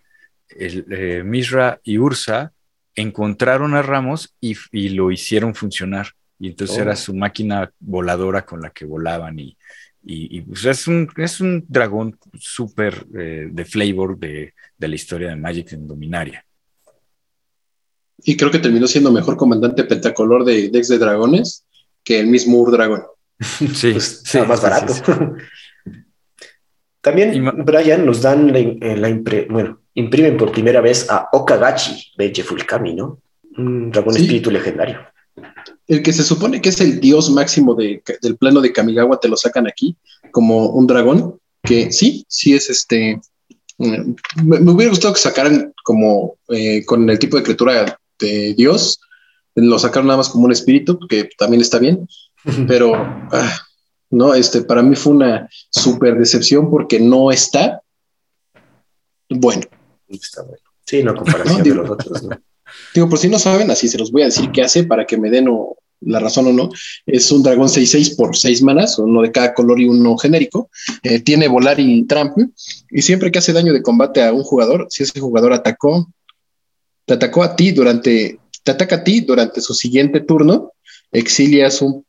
El, eh, Misra y Ursa encontraron a Ramos y, lo hicieron funcionar. Y entonces era oh. su máquina voladora con la que volaban y, y, pues, es, un, es un dragón súper eh, de flavor de, de, la historia de Magic en Dominaria. Y creo que terminó siendo mejor comandante pentacolor de Dex de Dragones que el mismo Ur Dragón. (laughs) Sí, pues, más barato. (laughs) También, Brian, nos dan la, eh, la bueno, imprimen por primera vez a Okagachi Benche Fulkami, ¿no? Un dragón espíritu legendario. El que se supone que es el dios máximo del plano de Kamigawa, te lo sacan aquí como un dragón, que sí, sí es este. Mm, me, hubiera gustado que sacaran como eh, con el tipo de criatura de Dios, lo sacaron nada más como un espíritu, que también está bien, pero ah, no, este para mí fue una súper decepción porque no está bueno. Está bueno. Sí, no comparación (laughs) de los otros. Digo, por si no saben, así se los voy a decir qué hace para que me den la razón o no. Es un dragón 6-6 por 6 manas, uno de cada color y uno genérico. Eh, tiene volar y trample. Y siempre que hace daño de combate a un jugador, si ese jugador atacó, te atacó a ti durante, te ataca a ti durante su siguiente turno, exilias un,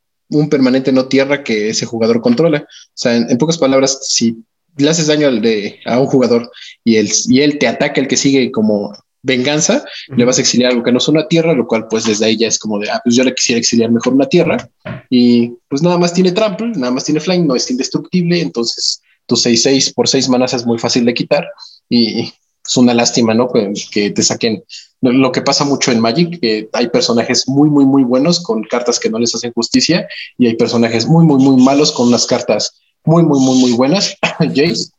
permanente no tierra que ese jugador controla. O sea, en, pocas palabras, si le haces daño al de, a un jugador y, y él te ataca el que sigue como venganza, le vas a exiliar algo que no es una tierra, lo cual pues desde ahí ya es como de, ah, pues yo le quisiera exiliar mejor una tierra y pues nada más tiene trample, nada más tiene flying, no es indestructible, entonces tu 6-6 por 6 manas es muy fácil de quitar y es una lástima, ¿no? Que, que, te saquen lo que pasa mucho en Magic, que hay personajes muy, muy, muy buenos con cartas que no les hacen justicia y hay personajes muy, muy, muy malos con unas cartas muy, muy, muy, muy buenas, (coughs) Jace.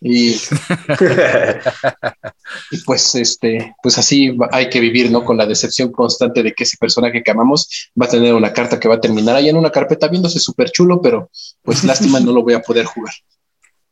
(laughs) Y, pues este, pues así hay que vivir, ¿no? Con la decepción constante de que ese personaje que amamos va a tener una carta que va a terminar ahí en una carpeta viéndose súper chulo, pero pues (laughs) lástima no lo voy a poder jugar.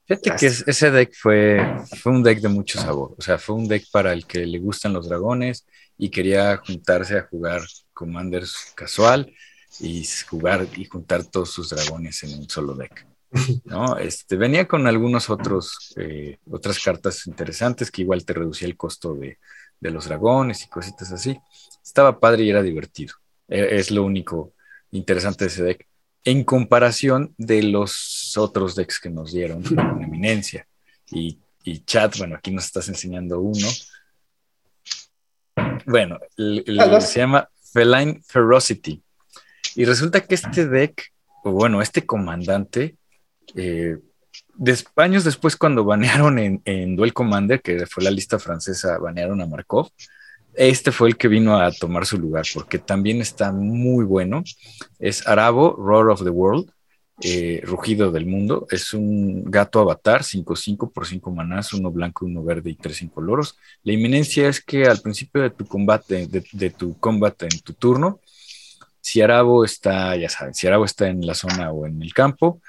Fíjate que ese deck fue, fue un deck de mucho sabor. O sea, fue un deck para el que le gustan los dragones y quería juntarse a jugar Commanders casual y jugar y juntar todos sus dragones en un solo deck. (laughs) ¿no? Este, venía con algunos otros, eh, otras cartas interesantes que igual te reducía el costo de, los dragones y cositas así. Estaba padre y era divertido. E, es lo único interesante de ese deck. En comparación de los otros decks que nos dieron (laughs) con eminencia. Y, chat, bueno, aquí nos estás enseñando uno. Bueno, se llama Feline Ferocity. Y resulta que este deck, o bueno, este comandante, eh, años después, cuando banearon en, Duel Commander, que fue la lista francesa, banearon a Markov, este fue el que vino a tomar su lugar, porque también está muy bueno. Es Arabo, Roar of the World, eh, Rugido del Mundo. Es un gato avatar, 5-5 por 5 manás, uno blanco, uno verde y tres incoloros. La inminencia es que al principio de tu combate, de, tu combate en tu turno, si Arabo está, ya saben, si Arabo está en la zona o en el campo,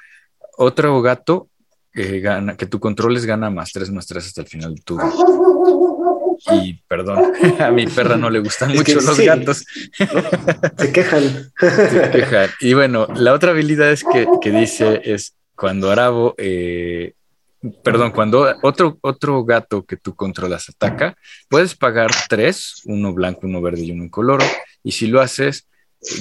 otro gato que, gana, que tú controles gana más 3 más 3 hasta el final del turno. Y perdón, (laughs) a mi perra no le gustan mucho los gatos. (laughs) Se quejan. Se quejan. Y bueno, la otra habilidad es que, que dice es cuando Arabo, eh, perdón, cuando otro, otro gato que tú controlas ataca, puedes pagar tres, uno blanco, uno verde y uno incoloro. Y si lo haces,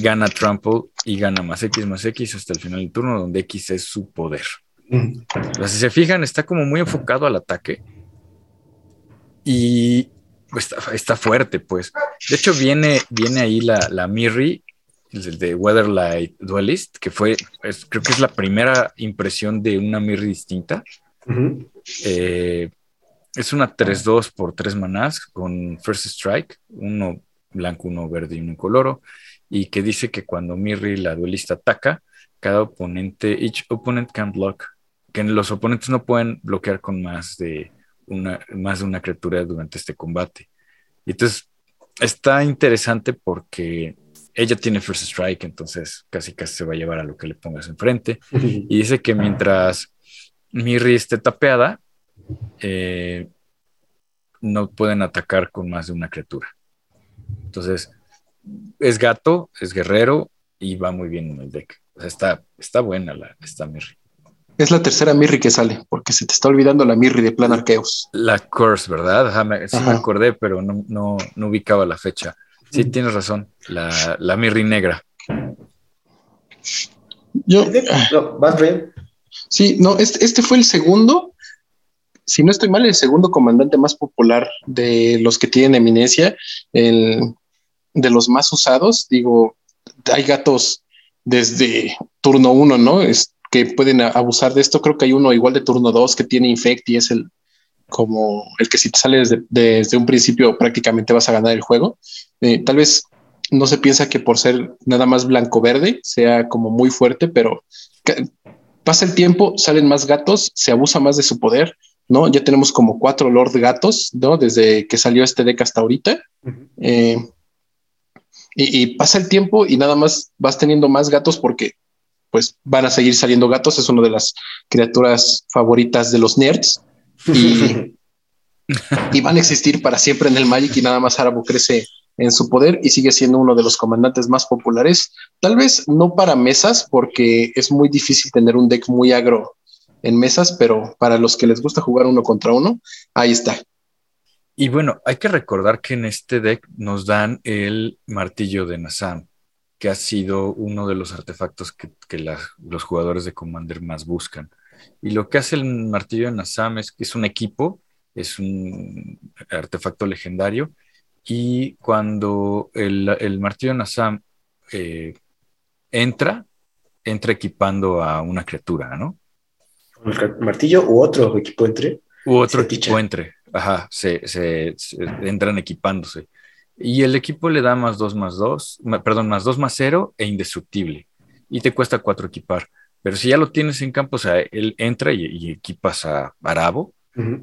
gana Trample y gana más X más X hasta el final del turno, donde X es su poder. si se fijan, está como muy enfocado al ataque. Y pues, está, fuerte, pues. De hecho, viene, viene ahí la, la Mirri, el de Weatherlight Duelist, que fue, creo que es la primera impresión de una Mirri distinta. Eh, es una 3-2 por 3 manás con First Strike, uno blanco, uno verde y uno coloro y que dice que cuando Mirri, la duelista, ataca, cada oponente, each opponent can block, que los oponentes no pueden bloquear con más de una, más de una criatura durante este combate. Y entonces está interesante porque ella tiene first strike, entonces casi casi se va a llevar a lo que le pongas enfrente. (laughs) Y dice que mientras Mirri esté tapeada, eh, no pueden atacar con más de una criatura. Entonces, es gato, es guerrero y va muy bien en el deck. O sea, está, está buena la, esta Mirri. Es la tercera Mirri que sale, porque se te está olvidando la Mirri de Plan Arqueos. La Curse, ¿verdad? sí me acordé, pero no, no, no, ubicaba la fecha. Sí, tienes razón, la, la Mirri negra. Yo. No, ¿Vas bien? Sí, no, este, este fue el segundo si no estoy mal, el segundo comandante más popular de los que tienen eminencia. El, de los más usados. Digo, hay gatos desde turno uno, ¿no? Es que pueden abusar de esto. Creo que hay uno igual de turno dos que tiene Infect y es el, como el que si te sales desde, un principio prácticamente vas a ganar el juego. Eh, tal vez no se piensa que por ser nada más blanco-verde sea como muy fuerte, pero pasa el tiempo, salen más gatos, se abusa más de su poder, ¿no? Ya tenemos como cuatro Lord Gatos, ¿no? Desde que salió este deck hasta ahorita. Eh, y, y, pasa el tiempo y nada más vas teniendo más gatos porque pues van a seguir saliendo gatos, es una de las criaturas favoritas de los nerds y, (laughs) y van a existir para siempre en el Magic y nada más Arabo crece en su poder y sigue siendo uno de los comandantes más populares. Tal vez no para mesas, porque es muy difícil tener un deck muy agro en mesas, pero para los que les gusta jugar uno contra uno, ahí está. Y bueno, hay que recordar que en este deck nos dan el martillo de Nazam, que ha sido uno de los artefactos que, los jugadores de Commander más buscan. Y lo que hace el martillo de Nazam es que es un equipo, es un artefacto legendario y cuando el, martillo Nazam eh, entra, entra equipando a una criatura, ¿no? ¿El martillo u otro equipo entre? U otro equipo entre, ajá, se, entran equipándose. Y el equipo le da más 2 más 2, perdón, más 2 más 0 e indestructible. Y te cuesta 4 equipar. Pero si ya lo tienes en campo, o sea, él entra y, equipas a Arabo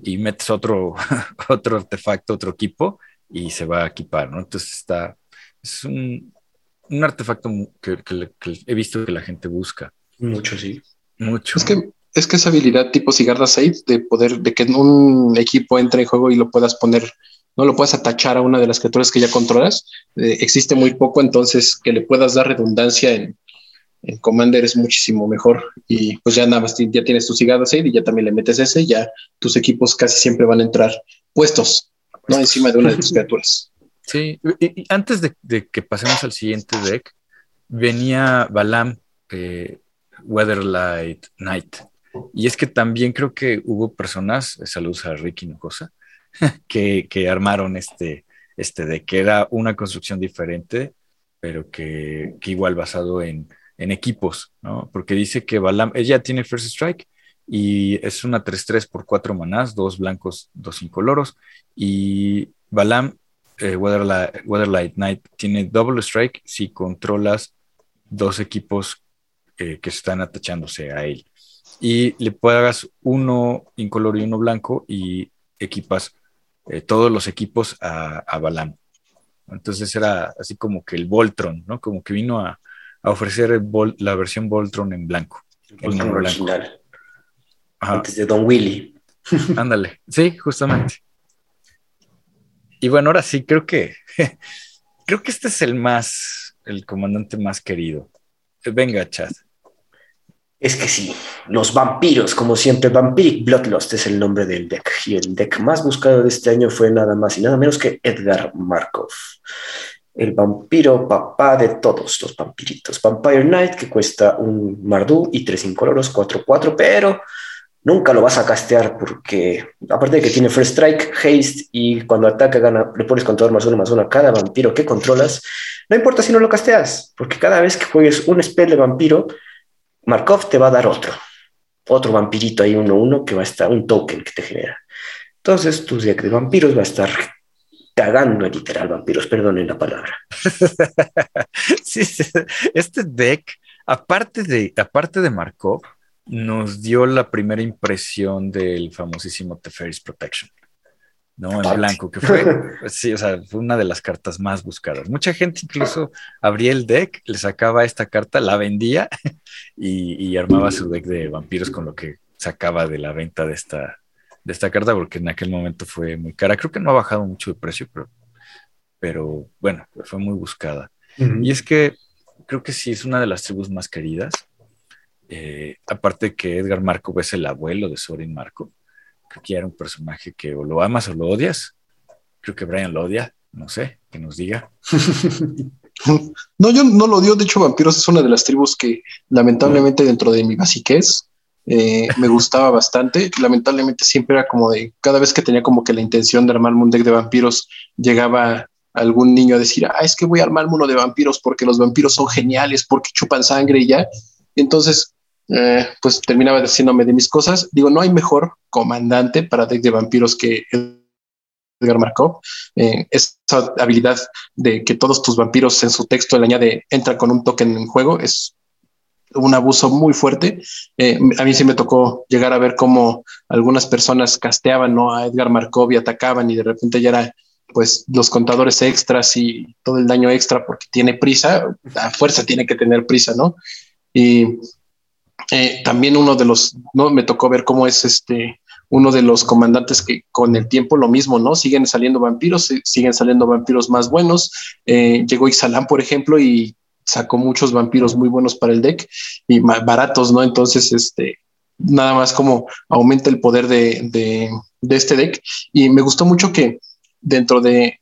y metes otro, (laughs) otro artefacto, otro equipo y se va a equipar, ¿no? Entonces está, es un, un artefacto que, he visto que la gente busca. Mucho, sí. Mucho. Es que, es que esa habilidad tipo Sigarda Save de poder, de que un equipo entre en juego y lo puedas poner, no lo puedas atachar a una de las criaturas que ya controlas, eh, existe muy poco, entonces que le puedas dar redundancia en, en Commander es muchísimo mejor. Y pues ya nada más ya tienes tu Sigarda Save y ya también le metes ese, ya tus equipos casi siempre van a entrar puestos no encima de una de tus criaturas. (laughs) Sí, y, antes de, que pasemos al siguiente deck, venía Balam eh, Weatherlight Knight. Y es que también creo que hubo personas, saludos a Ricky Nocosa, (laughs) que, que armaron este, este deck, que era una construcción diferente, pero que, que igual basado en, en, equipos, ¿no? Porque dice que Balam, ella tiene First Strike y es una 3-3 por 4 manás, dos blancos, dos incoloros. Y Balam, eh, Weatherlight, Knight, tiene double strike si controlas dos equipos eh, que están atachándose a él. Y le puedas uno incoloro y uno blanco y equipas eh, todos los equipos a, a, Balam. Entonces era así como que el Voltron, ¿no? Como que vino a, ofrecer la versión Voltron en blanco. El original antes de Don Willy. (laughs) Ándale, sí, justamente. Y bueno, ahora sí, creo que (laughs) creo que este es el más, el comandante más querido. Venga, Chad. Es que sí, los vampiros, como siempre, Vampiric Bloodlust es el nombre del deck. Y el deck más buscado de este año fue nada más y nada menos que Edgar Markov. El vampiro papá de todos los vampiritos. Vampire Knight, que cuesta un Mardú y tres incoloros, 4-4, pero nunca lo vas a castear porque, aparte de que tiene First Strike, Haste y cuando ataca gana, le pones contador más uno más uno a cada vampiro que controlas, no importa si no lo casteas, porque cada vez que juegues un spell de vampiro, Markov te va a dar otro, otro vampirito ahí uno uno que va a estar, un token que te genera. Entonces tu deck de vampiros va a estar cagando literal vampiros, perdonen la palabra. (laughs) sí, este deck, aparte de, aparte de Markov, nos dio la primera impresión del famosísimo Teferi's Protection, ¿no? En blanco, que fue, (laughs) sí, o sea, fue una de las cartas más buscadas. Mucha gente incluso abría el deck, le sacaba esta carta, la vendía (laughs) y, armaba su deck de vampiros con lo que sacaba de la venta de esta, de esta carta, porque en aquel momento fue muy cara. Creo que no ha bajado mucho de precio, pero, pero bueno, fue muy buscada. Y es que creo que sí es una de las tribus más queridas eh, aparte que Edgar Marco es el abuelo de Sorin Marco, creo que era un personaje que o lo amas o lo odias. Creo que Brian lo odia, no sé, que nos diga. (laughs) no, yo no lo odio, de hecho Vampiros es una de las tribus que lamentablemente dentro de mi basiquez eh, me gustaba bastante. Lamentablemente siempre era como de, cada vez que tenía como que la intención de armarme un deck de vampiros, llegaba algún niño a decir, ah, es que voy a armarme uno de vampiros porque los vampiros son geniales, porque chupan sangre y ya. entonces eh, pues terminaba diciéndome de mis cosas. Digo, no hay mejor comandante para deck de vampiros que Edgar Markov. Eh, esa habilidad de que todos tus vampiros en su texto le añade entra con un token en juego es un abuso muy fuerte. Eh, a mí sí me tocó llegar a ver cómo algunas personas casteaban ¿no? a Edgar Markov y atacaban y de repente ya era pues los contadores extras y todo el daño extra porque tiene prisa, a fuerza tiene que tener prisa, ¿no? Y eh, también uno de los, ¿no? Me tocó ver cómo es este, uno de los comandantes que con el tiempo lo mismo, ¿no? Siguen saliendo vampiros, siguen saliendo vampiros más buenos. Eh, llegó Ixalan, por ejemplo, y sacó muchos vampiros muy buenos para el deck y baratos, ¿no? Entonces, este, nada más como aumenta el poder de, este deck. Y me gustó mucho que dentro de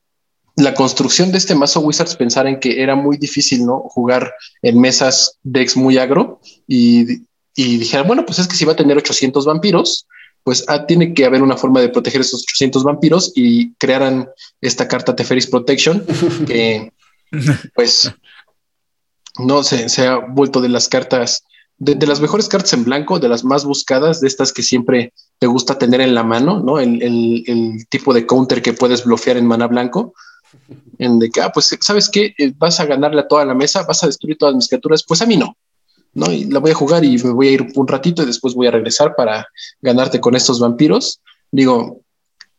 la construcción de este mazo Wizards pensar en que era muy difícil, ¿no? Jugar en mesas decks muy agro y, y dijeron, bueno, pues es que si va a tener 800 vampiros, pues ah, tiene que haber una forma de proteger esos 800 vampiros y crearan esta carta Teferis Protection (laughs) que pues no se, se ha vuelto de las cartas, de, las mejores cartas en blanco, de las más buscadas, de estas que siempre te gusta tener en la mano, ¿no? El, el, tipo de counter que puedes bloquear en mana blanco, en de que, ah, pues, ¿sabes qué? Eh, vas a ganarle a toda la mesa, vas a destruir todas mis criaturas, pues a mí no, ¿no? Y la voy a jugar y me voy a ir un ratito y después voy a regresar para ganarte con estos vampiros. Digo,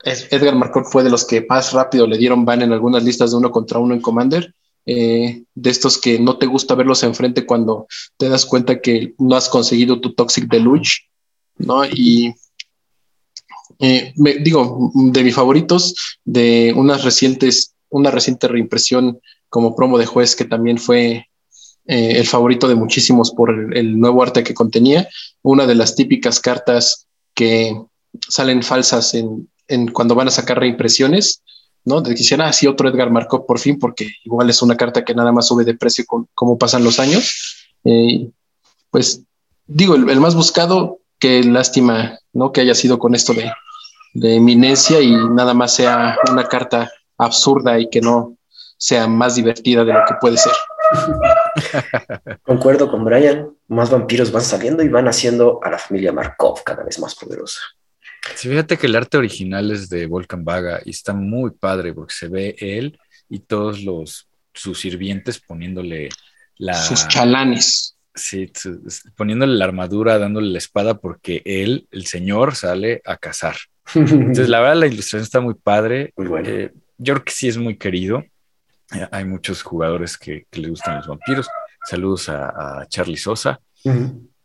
Edgar Marcor fue de los que más rápido le dieron ban en algunas listas de uno contra uno en Commander eh, de estos que no te gusta verlos enfrente cuando te das cuenta que no has conseguido tu Toxic Deluge, ¿no? Y eh, digo, de mis favoritos, de unas recientes, una reciente reimpresión como promo de juez que también fue eh, el favorito de muchísimos por el, nuevo arte que contenía, una de las típicas cartas que salen falsas en, cuando van a sacar reimpresiones, ¿no? De que así ah, otro Edgar Markov por fin, porque igual es una carta que nada más sube de precio con cómo pasan los años. Eh, pues digo, el, más buscado, qué lástima, ¿no? Que haya sido con esto de eminencia y nada más sea una carta absurda y que no sea más divertida de lo que puede ser. (laughs) Concuerdo con Brian, más vampiros van saliendo y van haciendo a la familia Markov cada vez más poderosa. Sí, fíjate que el arte original es de Volcan Vaga y está muy padre porque se ve él y todos los sus sirvientes poniéndole la. Sus chalanes. Sí, poniéndole la armadura, dándole la espada porque él, el señor, sale a cazar. (laughs) Entonces, la verdad, la ilustración está muy padre. Muy bueno. Eh, yo creo que sí es muy querido. Eh, hay muchos jugadores que, que, le gustan los vampiros. Saludos a, Charlie Sosa.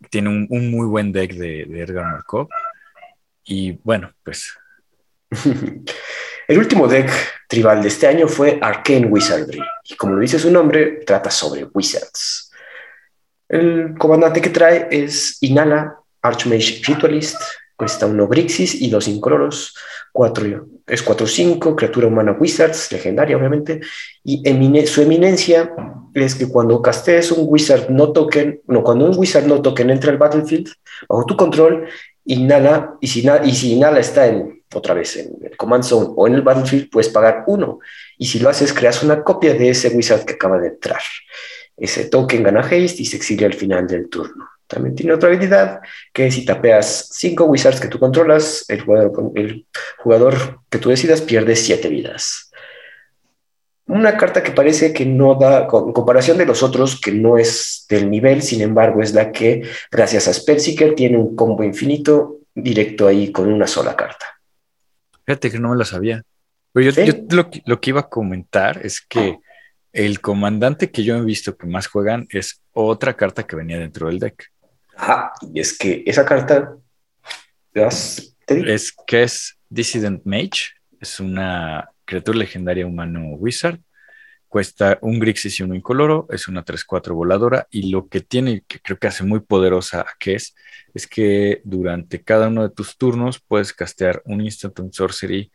Tiene un, un, muy buen deck de, de Edgar Markov. Y bueno, pues. (laughs) El último deck tribal de este año fue Arcane Wizardry, y como lo dice su nombre, trata sobre wizards. El comandante que trae es Inala, Archmage Ritualist, cuesta uno Grixis y dos incoloros, cuatro, es 4-5, criatura humana Wizards, legendaria obviamente, y su eminencia es que cuando castees un Wizard no token, no, cuando un Wizard no token entra al battlefield bajo tu control, Inhala, y si, y si Inhala está en, otra vez en el Command Zone o en el Battlefield, puedes pagar uno. Y si lo haces, creas una copia de ese wizard que acaba de entrar. Ese token gana haste y se exilia al final del turno. También tiene otra habilidad que si tapeas cinco wizards que tú controlas, el jugador, el jugador que tú decidas pierde siete vidas. Una carta que parece que no da, en comparación de los otros, que no es del nivel, sin embargo, es la que, gracias a Spellseeker, tiene un combo infinito directo ahí con una sola carta. Fíjate que no me lo sabía. Pero yo, lo, lo, que iba a comentar es que el comandante que yo he visto que más juegan es otra carta que venía dentro del deck. Ajá, y es que esa carta es que es Dissident Mage, es una criatura legendaria humano wizard. Cuesta un Grixis y uno incoloro, es una 3-4 voladora y lo que tiene, que creo que hace muy poderosa que es, es que durante cada uno de tus turnos puedes castear un instant on sorcery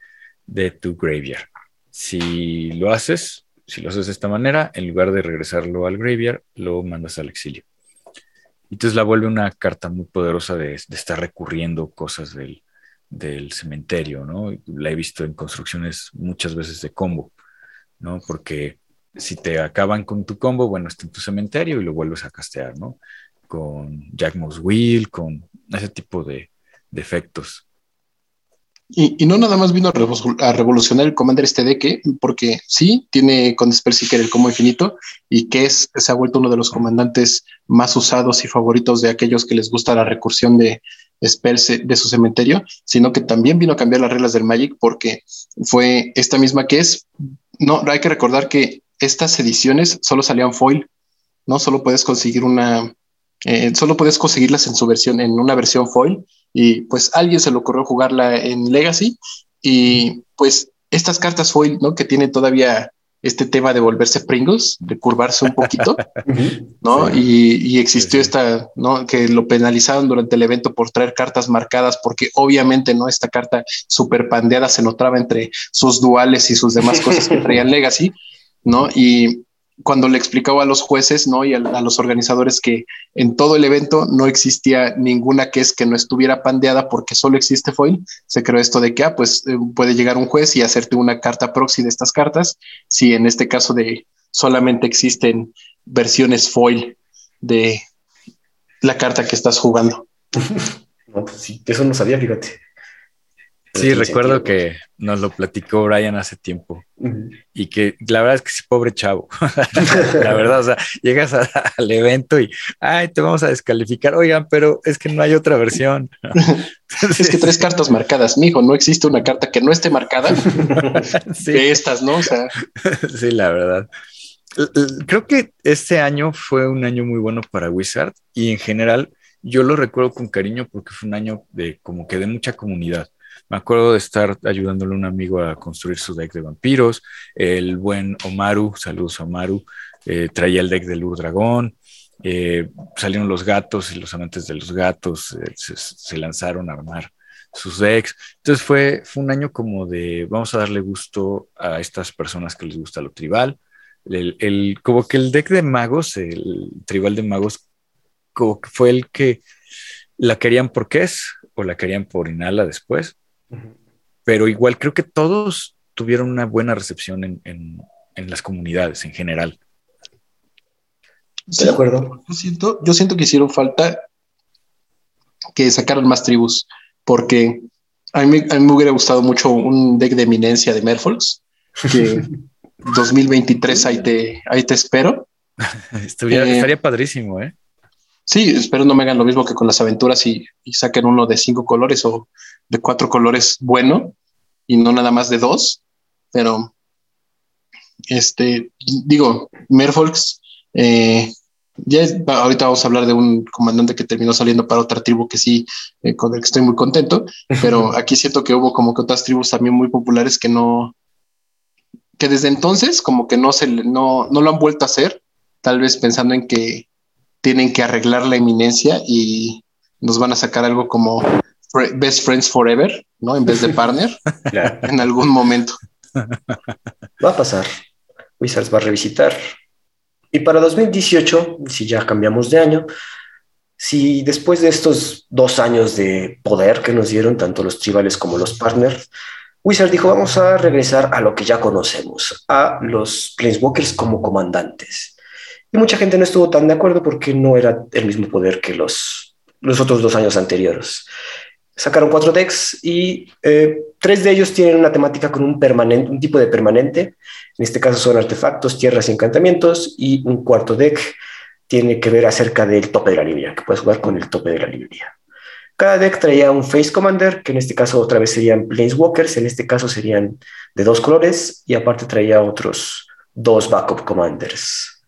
de tu graveyard. Si lo haces, si lo haces de esta manera, en lugar de regresarlo al graveyard, lo mandas al exilio. Entonces la vuelve una carta muy poderosa de, de estar recurriendo cosas del, del cementerio, ¿no? La he visto en construcciones muchas veces de combo, ¿no? Porque si te acaban con tu combo, bueno, está en tu cementerio y lo vuelves a castear, ¿no? Con Jack Wheel, con ese tipo de, efectos. Y, no nada más vino a, revolucionar el Commander este deck, porque sí, tiene con Spellseeker el como infinito y que es, se ha vuelto uno de los comandantes más usados y favoritos de aquellos que les gusta la recursión de spells de su cementerio, sino que también vino a cambiar las reglas del Magic porque fue esta misma que es, no, hay que recordar que estas ediciones solo salían foil, ¿no? Solo puedes conseguir una, eh, solo puedes conseguirlas en su versión, en una versión foil y pues alguien se le ocurrió jugarla en Legacy y pues estas cartas foil, ¿no? Que tienen todavía este tema de volverse Pringles, de curvarse un poquito, (laughs) ¿no? Y, existió esta, ¿no? Que lo penalizaron durante el evento por traer cartas marcadas, porque obviamente, ¿no? Esta carta super pandeada se notaba entre sus duales y sus demás cosas que traían (laughs) Legacy, ¿no? Y cuando le explicaba a los jueces ¿no? y a, los organizadores que en todo el evento no existía ninguna que es que no estuviera pandeada porque solo existe foil, se creó esto de que ah, pues eh, puede llegar un juez y hacerte una carta proxy de estas cartas, si en este caso de solamente existen versiones foil de la carta que estás jugando. (laughs) No, pues sí, eso no sabía, fíjate. Sí, recuerdo que nos lo platicó Brian hace tiempo y que la verdad es que sí, pobre chavo. (laughs) la verdad, o sea, llegas al evento y, ay, te vamos a descalificar. Oigan, pero es que no hay otra versión. (laughs) es que tres cartas marcadas, mijo, no existe una carta que no esté marcada (laughs) sí. de estas, ¿no? O sea. sí, la verdad. Creo que este año fue un año muy bueno para Wizard y en general yo lo recuerdo con cariño porque fue un año de como que de mucha comunidad me acuerdo de estar ayudándole a un amigo a construir su deck de vampiros. El buen Omaru, saludos Omaru, eh, traía el deck del Urdragón. Eh, salieron los gatos y los amantes de los gatos eh, se, lanzaron a armar sus decks. Entonces fue, fue un año como de vamos a darle gusto a estas personas que les gusta lo tribal. El, como que el deck de magos, el tribal de magos, como que fue el que la querían por es o la querían por Inhala después. Pero igual creo que todos tuvieron una buena recepción en, las comunidades en general. de acuerdo. Yo siento, yo siento que hicieron falta que sacaran más tribus, porque a mí, me hubiera gustado mucho un deck de eminencia de Merfolks, que (laughs) 2023 ahí te, ahí te espero. (laughs) Eh, estaría padrísimo, ¿eh? Sí, espero no me hagan lo mismo que con las aventuras y, saquen uno de cinco colores o de cuatro colores bueno y no nada más de dos. Pero, este, digo, Merfolks, eh, ya ahorita vamos a hablar de un comandante que terminó saliendo para otra tribu que sí, eh, con el que estoy muy contento, pero (laughs) aquí siento que hubo como que otras tribus también muy populares que no, que desde entonces como que no se, no, no lo han vuelto a hacer, tal vez pensando en que tienen que arreglar la eminencia y nos van a sacar algo como Best Friends Forever, ¿no? En vez de (laughs) Partner, en algún momento. (laughs) Va a pasar. Wizards va a revisitar. Y para 2018, si ya cambiamos de año, si después de estos dos años de poder que nos dieron tanto los tribales como los partners, Wizards dijo, vamos a regresar a lo que ya conocemos, a los Planeswalkers como comandantes. Y mucha gente no estuvo tan de acuerdo porque no era el mismo poder que los, los otros dos años anteriores. Sacaron cuatro decks y eh, tres de ellos tienen una temática con un, un tipo de permanente. En este caso son artefactos, tierras y encantamientos. Y un cuarto deck tiene que ver acerca del tope de la librería, que puedes jugar con el tope de la librería. Cada deck traía un Face Commander, que en este caso otra vez serían Planeswalkers, en este caso serían de dos colores, y aparte traía otros dos Backup Commanders.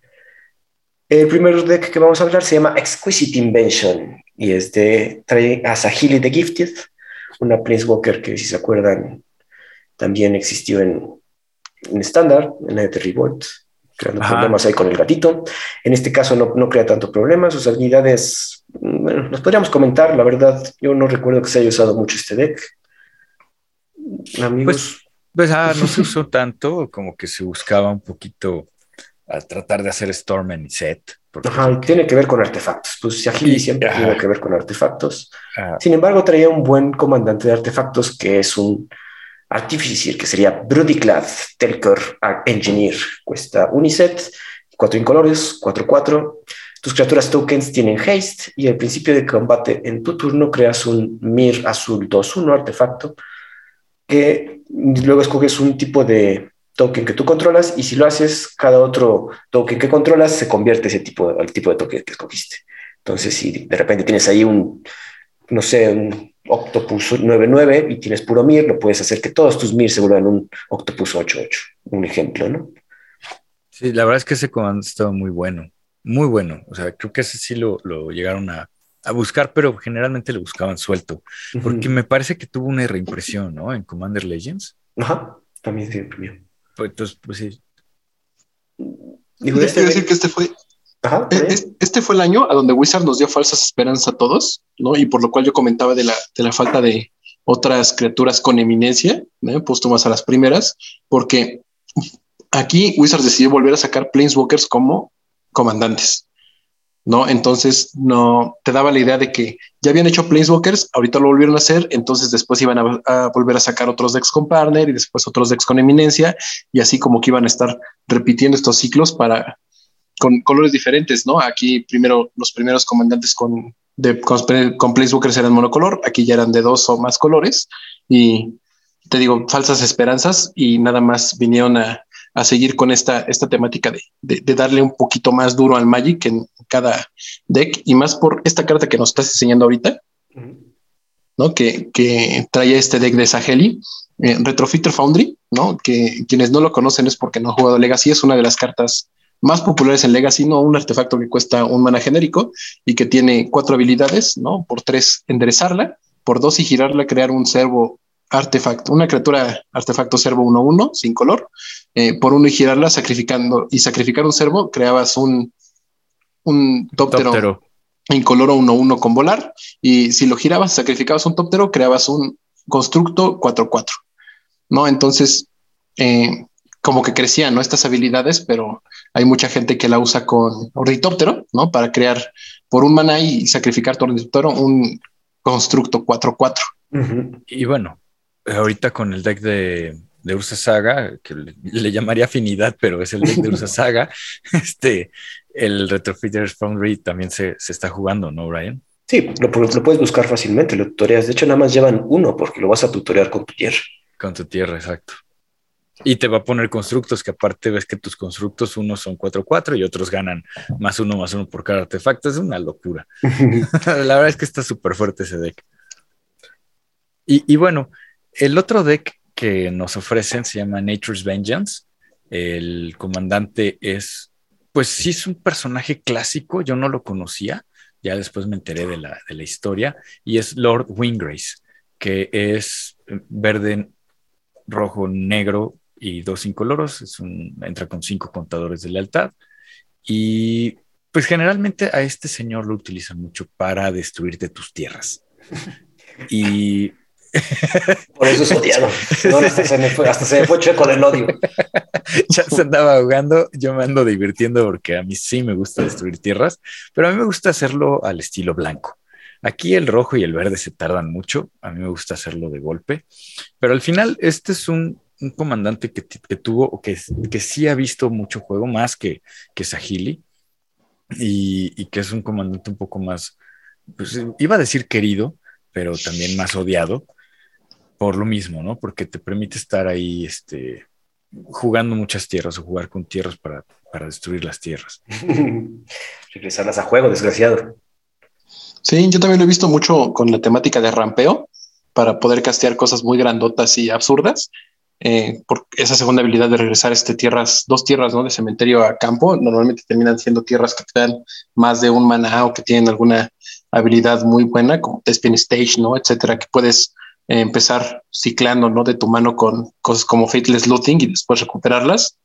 El primer deck que vamos a hablar se llama Exquisite Invention y es de trae a Sahili the Gifted, una Planeswalker que si se acuerdan también existió en, en estándar, en la de Revolt, creando problemas ahí con el gatito. En este caso no, no crea tanto problemas, sus habilidades, bueno, nos podríamos comentar, la verdad, yo no recuerdo que se haya usado mucho este deck. Amigos. Pues, pues ah, no se (laughs) usó tanto, como que se buscaba un poquito a tratar de hacer Storm and Set. Ajá, tiene que ver con artefactos. Pues Agili siempre tiene que ver con artefactos. Ah. Sin embargo, traía un buen comandante de artefactos que es un artificial, que sería Brudiclad Telker Engineer. Cuesta Uniset, cuatro incolores, 4-4. Tus criaturas tokens tienen haste y al principio de combate en tu turno creas un Mir azul 2-1 artefacto que luego escoges un tipo de token que tú controlas y si lo haces, cada otro token que controlas se convierte ese tipo, al tipo de token que escogiste. Entonces, si de repente tienes ahí un, no sé, un Octopus 99 y tienes puro Mir, lo puedes hacer que todos tus Mir se vuelvan un Octopus 88, un ejemplo, ¿no? Sí, la verdad es que ese comando estaba muy bueno, muy bueno. O sea, creo que ese sí lo, lo llegaron a, a, buscar, pero generalmente lo buscaban suelto, porque me parece que tuvo una reimpresión, ¿no? En Commander Legends. Ajá, también se imprimió. Pues, entonces, pues sí. Este, decir que este fue, e-, este fue el año a donde Wizard nos dio falsas esperanzas a todos, ¿no? Y por lo cual yo comentaba de la, de la falta de otras criaturas con eminencia, ¿no? puesto más a las primeras, porque aquí Wizard decidió volver a sacar Planeswalkers como comandantes, ¿no? Entonces no te daba la idea de que ya habían hecho Planeswalkers, ahorita lo volvieron a hacer, entonces después iban a, volver a sacar otros decks con partner y después otros decks con eminencia, y así como que iban a estar repitiendo estos ciclos para con colores diferentes, ¿no? Aquí primero los primeros comandantes con, de, con, con eran monocolor, aquí ya eran de dos o más colores y te digo, falsas esperanzas y nada más vinieron a, a seguir con esta, esta temática de, de, darle un poquito más duro al Magic en cada deck y más por esta carta que nos estás enseñando ahorita. ¿no? Que, que trae este deck de Saheli, eh, Retrofitter Foundry, ¿no? Que quienes no lo conocen es porque no han jugado Legacy, es una de las cartas más populares en Legacy, ¿no? Un artefacto que cuesta un mana genérico y que tiene cuatro habilidades, ¿no? Por tres, enderezarla, por dos y girarla, crear un servo artefacto, una criatura artefacto servo 1-1 sin color, eh, por uno y girarla, sacrificando y sacrificar un servo, creabas un, un tóptero, incoloro 1-1 con volar, y si lo girabas, sacrificabas un tóptero, creabas un constructo 4-4, ¿no? Entonces, eh, como que crecían ¿no? estas habilidades, pero hay mucha gente que la usa con ornitóptero, ¿no? Para crear por un mana y sacrificar tu ornitóptero un constructo 4-4. Uh -huh. Y bueno, ahorita con el deck de, de Ursa Saga, que le, le, llamaría afinidad, pero es el deck de Ursa (laughs) Saga, este, el Retrofitters Foundry también se, se, está jugando, ¿no, Brian? Sí, lo, lo, puedes buscar fácilmente, lo tutoreas. De hecho, nada más llevan uno porque lo vas a tutorear con tu tierra. Con tu tierra, exacto. Y te va a poner constructos que aparte ves que tus constructos unos son 4-4 y otros ganan más uno más uno por cada artefacto. Es una locura. (laughs) (laughs) La verdad es que está súper fuerte ese deck. Y, y, bueno, el otro deck que nos ofrecen se llama Nature's Vengeance. El comandante es, pues sí es un personaje clásico, yo no lo conocía, ya después me enteré de la, de la historia, y es Lord Wingrace, que es verde, rojo, negro, y dos incoloros, es un, entra con cinco contadores de lealtad. Y pues generalmente a este señor lo utilizan mucho para destruirte tus tierras. (laughs) Y. Por eso es odiado. No, hasta, se me fue, hasta se me chueco del odio. (laughs) Ya se andaba ahogando. Yo me ando divirtiendo porque a mí sí me gusta destruir tierras, pero a mí me gusta hacerlo al estilo blanco. Aquí el rojo y el verde se tardan mucho. A mí me gusta hacerlo de golpe, pero al final este es un comandante que, tuvo, que, que, sí ha visto mucho juego, más que, que Sahili, y, y, que es un comandante un poco más, pues iba a decir querido, pero también más odiado, por lo mismo, ¿no? Porque te permite estar ahí, este, jugando muchas tierras o jugar con tierras para, para destruir las tierras. (laughs) Regresarlas a juego, desgraciado. Sí, yo también lo he visto mucho con la temática de rampeo para poder castear cosas muy grandotas y absurdas eh, por esa segunda habilidad de regresar este tierras, dos tierras ¿no? de cementerio a campo, normalmente terminan siendo tierras que te dan más de un mana o que tienen alguna habilidad muy buena, como Despin Stage, ¿no? etcétera, que puedes empezar ciclando ¿no? de tu mano con cosas como Fateless Looting y después recuperarlas.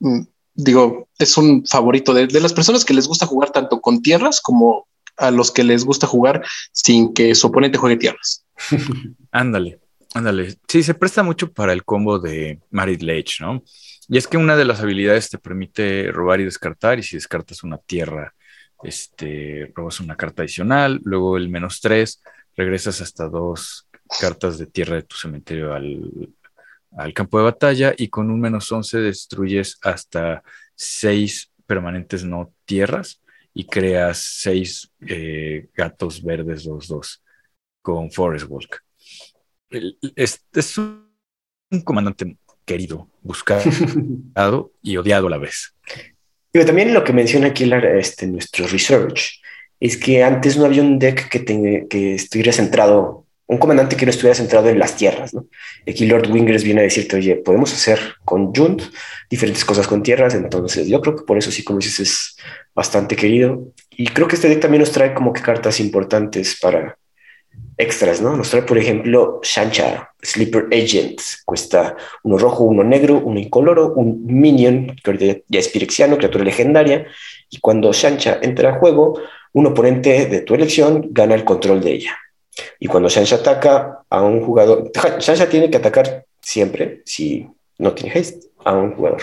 Mm, digo, es un favorito de, de las personas que les gusta jugar tanto con tierras como a los que les gusta jugar sin que su oponente juegue tierras. (laughs) Ándale. Ándale, sí, se presta mucho para el combo de Marit Lage, ¿no? Y es que una de las habilidades te permite robar y descartar, y si descartas una tierra, este, robas una carta adicional, luego el menos tres, regresas hasta dos cartas de tierra de tu cementerio al, al campo de batalla, y con un menos once destruyes hasta seis permanentes no tierras y creas seis eh, gatos verdes 2-2 con Forest Walk. Es, es un, comandante querido, buscado (laughs) y odiado a la vez. Pero también lo que menciona aquí este, nuestro research es que antes no había un deck que, que estuviera centrado, un comandante que no estuviera centrado en las tierras. ¿no? Aquí Lord Wingers viene a decirte, oye, podemos hacer con Junt diferentes cosas con tierras, entonces yo creo que por eso sí, como dices, es bastante querido. Y creo que este deck también nos trae como que cartas importantes para, extras, ¿no? Nos trae, por ejemplo, Shancha, Sleeper Agent, cuesta uno rojo, uno negro, uno incoloro, un minion, que ahorita ya es pirexiano, criatura legendaria, y cuando Shancha entra a juego, un oponente de tu elección gana el control de ella. Y cuando Shancha ataca a un jugador, Shancha tiene que atacar siempre, si no tiene haste, a un jugador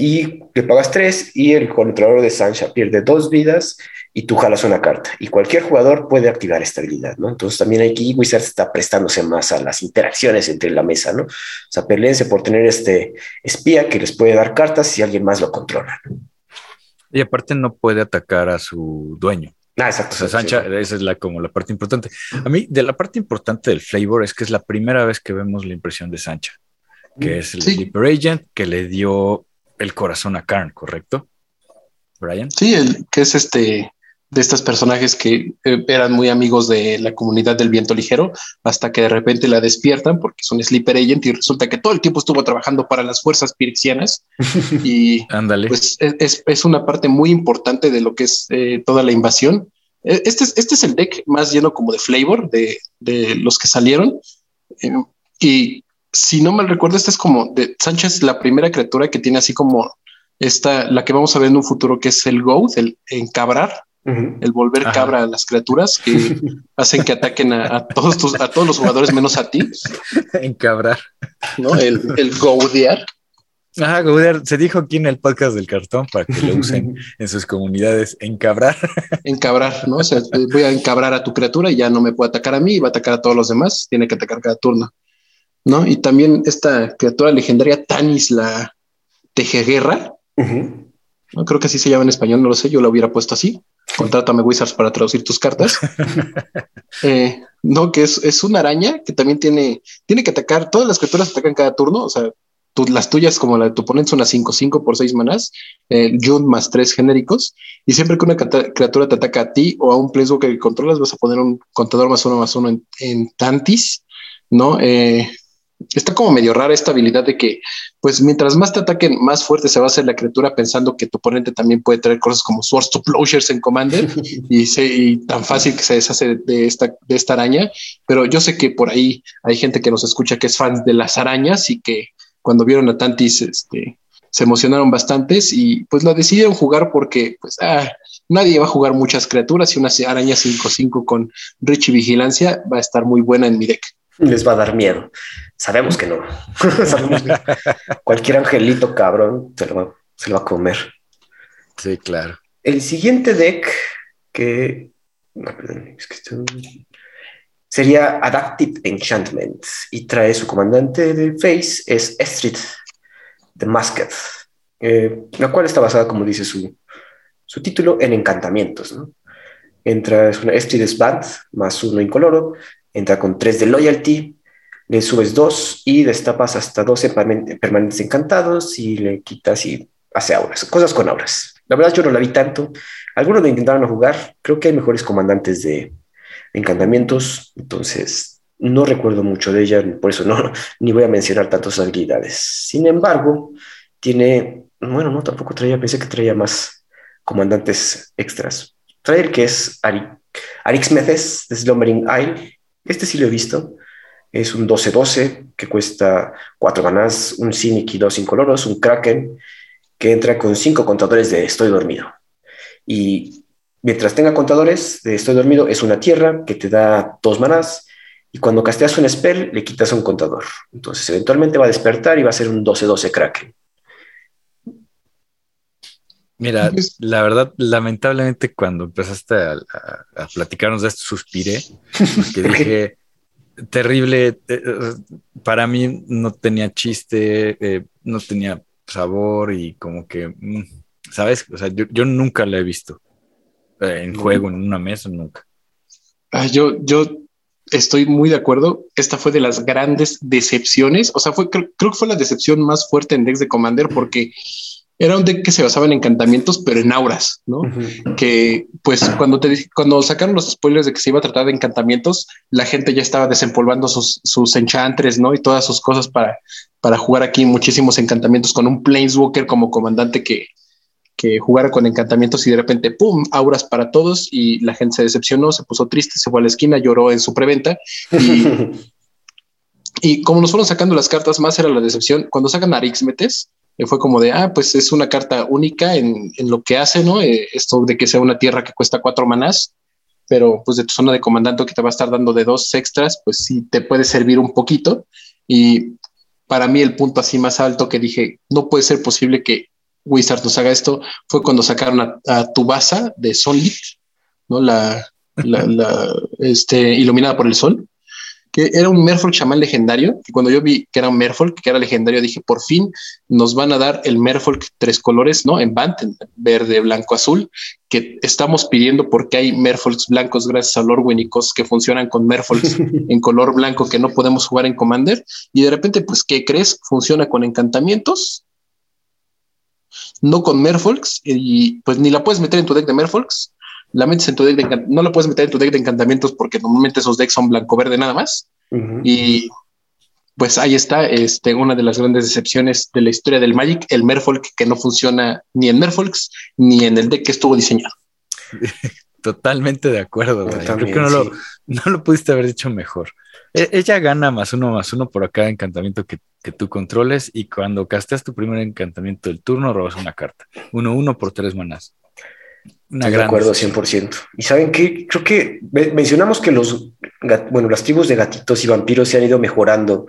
y le pagas tres y el controlador de Sancha pierde dos vidas y tú jalas una carta. Y cualquier jugador puede activar esta habilidad, ¿no? Entonces también aquí Wizards está prestándose más a las interacciones entre la mesa, ¿no? O sea, peleense por tener este espía que les puede dar cartas si alguien más lo controla. Y aparte no puede atacar a su dueño. Ah, exacto. O sea, Sancha, esa es la, como la parte importante. A mí, de la parte importante del flavor es que es la primera vez que vemos la impresión de Sancha, que mm, es el Sleeper Agent que le dio el corazón a Karn, ¿correcto? Brian. Sí, el, que es este de estos personajes que eh, eran muy amigos de la comunidad del viento ligero, hasta que de repente la despiertan porque es un sleeper agent y resulta que todo el tiempo estuvo trabajando para las fuerzas pirexianas (laughs) y Ándale. pues es, es, una parte muy importante de lo que es eh, toda la invasión. E, este es, este es el deck más lleno como de flavor de, de los que salieron eh, y si no mal recuerdo, esta es como de Sánchez, la primera criatura que tiene así como esta, la que vamos a ver en un futuro, que es el Goat, el encabrar, el volver cabra a las criaturas que (laughs) hacen que ataquen a, todos tus, a todos los jugadores menos a ti. Encabrar. ¿No? El, el gaudear. Ajá, gaudear. Se dijo aquí en el podcast del cartón para que lo usen (laughs) en sus comunidades. Encabrar. (laughs) Encabrar, ¿no? O sea, voy a encabrar a tu criatura y ya no me puede atacar a mí y va a atacar a todos los demás. Tiene que atacar cada turno. ¿no? Y también esta criatura legendaria Tanis, la Tejeguerra. ¿no? Creo que así se llama en español, no lo sé, yo la hubiera puesto así. Contrátame Wizards para traducir tus cartas. (laughs) Eh, no, que es, es, una araña que también tiene, tiene que atacar, todas las criaturas atacan cada turno, o sea, las tuyas como la de tu oponente son las 5, 5 por 6 manás, eh, Jun más 3 genéricos, y siempre que una criatura te ataca a ti o a un planeswalker que controlas, vas a poner un contador más uno más uno en, en Tantis, ¿no? Eh, está como medio rara esta habilidad de que, pues mientras más te ataquen, más fuerte se va a hacer la criatura pensando que tu oponente también puede traer cosas como Swords to Plowshares en Commander (laughs) y, se, tan fácil que se deshace de esta, de esta araña. Pero yo sé que por ahí hay gente que nos escucha que es fan de las arañas y que cuando vieron a Tantis, este, se emocionaron bastantes y pues la decidieron jugar porque pues ah, nadie va a jugar muchas criaturas y una araña 5-5 con Rich y Vigilancia va a estar muy buena en mi deck les va a dar miedo. Sabemos que no. (laughs) cualquier angelito cabrón se lo, va, a comer. Sí, claro. El siguiente deck que, sería Adaptive Enchantment y trae su comandante de Face es Estrid the Masked, eh, la cual está basada, como dice su, su título, en encantamientos. ¿no? Entra, es una Estrid Band más uno incoloro entra con 3 de loyalty, le subes 2 y destapas hasta 12 permanentes encantados y le quitas y hace auras, cosas con auras. La verdad yo no la vi tanto, algunos lo intentaron jugar, creo que hay mejores comandantes de, encantamientos, entonces no recuerdo mucho de ella, por eso no, (laughs) ni voy a mencionar tantas habilidades. Sin embargo, tiene, bueno, no, tampoco traía, pensé que traía más comandantes extras. Trae el que es Arix Meces de Slumbering Isle, este sí lo he visto. Es un 12-12 que cuesta 4 manás, un Cynic y 2 incoloros, un Kraken que entra con 5 contadores de Estoy dormido. Y mientras tenga contadores de Estoy dormido, es una tierra que te da 2 manás. Y cuando casteas un spell, le quitas un contador. Entonces, eventualmente va a despertar y va a ser un 12-12 Kraken. Mira, la verdad, lamentablemente cuando empezaste a, platicarnos de esto, suspiré, porque (laughs) dije, terrible, eh, eh, para mí no tenía chiste, eh, no tenía sabor y como que, mm, ¿sabes? O sea, yo, nunca la he visto en juego, en una mesa, nunca. Ah, yo, yo estoy muy de acuerdo. Esta fue de las grandes decepciones. O sea, fue, creo, que fue la decepción más fuerte en decks de Commander porque era un deck que se basaba en encantamientos, pero en auras, ¿no? Que pues cuando te cuando sacaron los spoilers de que se iba a tratar de encantamientos, la gente ya estaba desempolvando sus, sus enchantres, ¿no? Y todas sus cosas para, para jugar aquí muchísimos encantamientos con un Planeswalker como comandante que, que jugara con encantamientos y de repente, ¡pum!, auras para todos y la gente se decepcionó, se puso triste, se fue a la esquina, lloró en su preventa y, (laughs) y como nos fueron sacando las cartas, más era la decepción. Cuando sacan Arixmetes, fue como de, ah, pues es una carta única en, en lo que hace, ¿no? Eh, esto de que sea una tierra que cuesta cuatro manás, pero pues de tu zona de comandante que te va a estar dando de dos extras, pues sí te puede servir un poquito. Y para mí el punto así más alto que dije, no puede ser posible que Wizard nos haga esto fue cuando sacaron a, Tubasa de Solid, ¿no? La, la, este, iluminada por el sol, que era un Merfolk chamán legendario. Y cuando yo vi que era un Merfolk, que era legendario, dije, por fin nos van a dar el Merfolk tres colores, ¿no? En Bant, verde, blanco, azul, que estamos pidiendo porque hay Merfolks blancos gracias a Lord Winnicos que funcionan con Merfolks (laughs) en color blanco que no podemos jugar en Commander. Y de repente, pues, ¿qué crees? Funciona con encantamientos no con Merfolks, y pues ni la puedes meter en tu deck de Merfolks, la metes en tu deck de no la puedes meter en tu deck de encantamientos porque normalmente esos decks son blanco-verde nada más. Y pues ahí está este, una de las grandes decepciones de la historia del Magic, el Merfolk que no funciona ni en Merfolks ni en el deck que estuvo diseñado. (laughs) Totalmente de acuerdo. Creo que no, lo, no lo pudiste haber dicho mejor. E, ella gana más uno más uno por cada encantamiento que, tú controles y cuando casteas tu primer encantamiento del turno robas una carta. Uno uno por tres manas. Una Estoy de acuerdo 100%. Y saben que creo que mencionamos que los, bueno, las tribus de gatitos y vampiros se han ido mejorando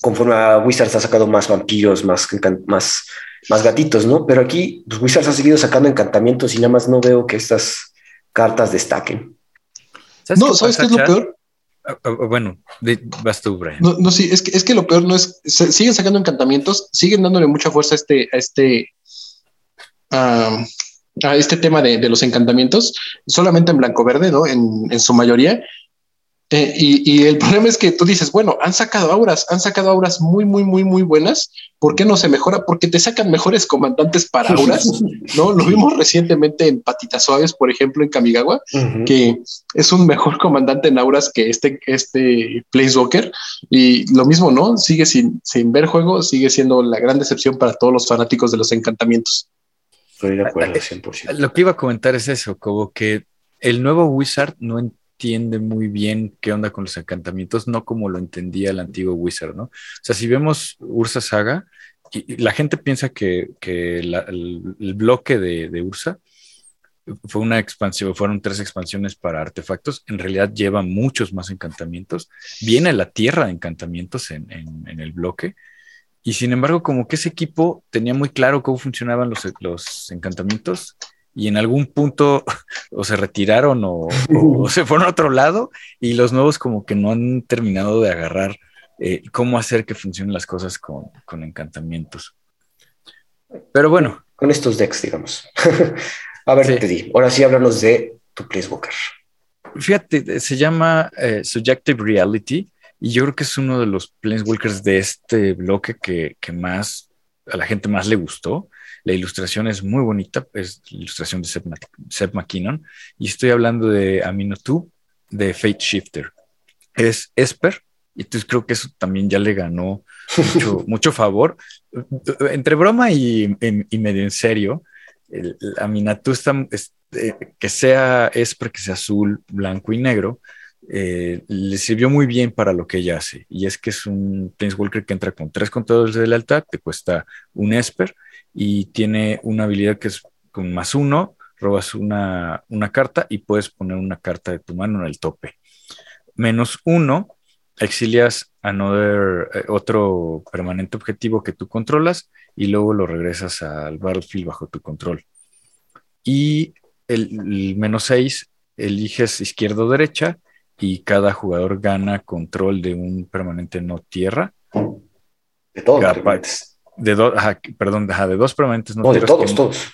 conforme a Wizards ha sacado más vampiros, más, más, más gatitos, ¿no? Pero aquí pues, Wizards ha seguido sacando encantamientos y nada más no veo que estas cartas destaquen. no, ¿sabes qué es lo peor? Ah, ah, bueno, vas tú, Brian. No, sí, es que, es que lo peor no es, siguen sacando encantamientos, siguen dándole mucha fuerza a este, a este, a este tema de, los encantamientos, solamente en blanco verde, ¿no? En, en su mayoría, eh, y, el (laughs) problema es que tú dices, bueno, han sacado auras, han sacado auras muy, muy, muy, muy buenas. ¿Por qué no se mejora? Porque te sacan mejores comandantes para (laughs) auras, ¿no? Lo vimos recientemente en Patitas Suaves, por ejemplo, en Kamigawa, que es un mejor comandante en auras que este, este Walker Y lo mismo, ¿no? Sigue sin, sin ver juego, sigue siendo la gran decepción para todos los fanáticos de los encantamientos. Estoy de acuerdo, 100%. Lo que iba a comentar es eso, como que el nuevo Wizard no entiende muy bien qué onda con los encantamientos, no como lo entendía el antiguo Wizard, ¿no? O sea, si vemos Ursa Saga, y, la gente piensa que, el, bloque de, Ursa fue una expansión, fueron tres expansiones para artefactos, en realidad lleva muchos más encantamientos, viene la tierra de encantamientos en, el bloque, y sin embargo, como que ese equipo tenía muy claro cómo funcionaban los, los encantamientos y en algún punto (laughs) o se retiraron o, (laughs) se fueron a otro lado y los nuevos como que no han terminado de agarrar eh, cómo hacer que funcionen las cosas con, encantamientos. Pero bueno. Con estos decks, digamos. (laughs) a ver, te di. Ahora sí háblanos de tu Planeswalker. Fíjate, se llama eh, Subjective Reality y yo creo que es uno de los Planeswalkers de este bloque que, que más a la gente más le gustó. La ilustración es muy bonita, es la ilustración de Seth, McKinnon. Y estoy hablando de Amino2 de Fate Shifter. Es Esper, y entonces creo que eso también ya le ganó mucho, (laughs) favor. Entre broma y, medio en serio, el, Aminatu está, eh, que sea Esper, que sea azul, blanco y negro, eh, le sirvió muy bien para lo que ella hace. Y es que es un Planeswalker que entra con tres controles de lealtad, te cuesta un Esper y tiene una habilidad que es con más uno, robas una, carta y puedes poner una carta de tu mano en el tope. Menos uno, exilias another, eh, otro permanente objetivo que tú controlas y luego lo regresas al battlefield bajo tu control. Y el, menos seis, eliges izquierda o derecha y cada jugador gana control de un permanente no tierra. De todos. De dos, perdón, de dos permanentes no, de todos, todos.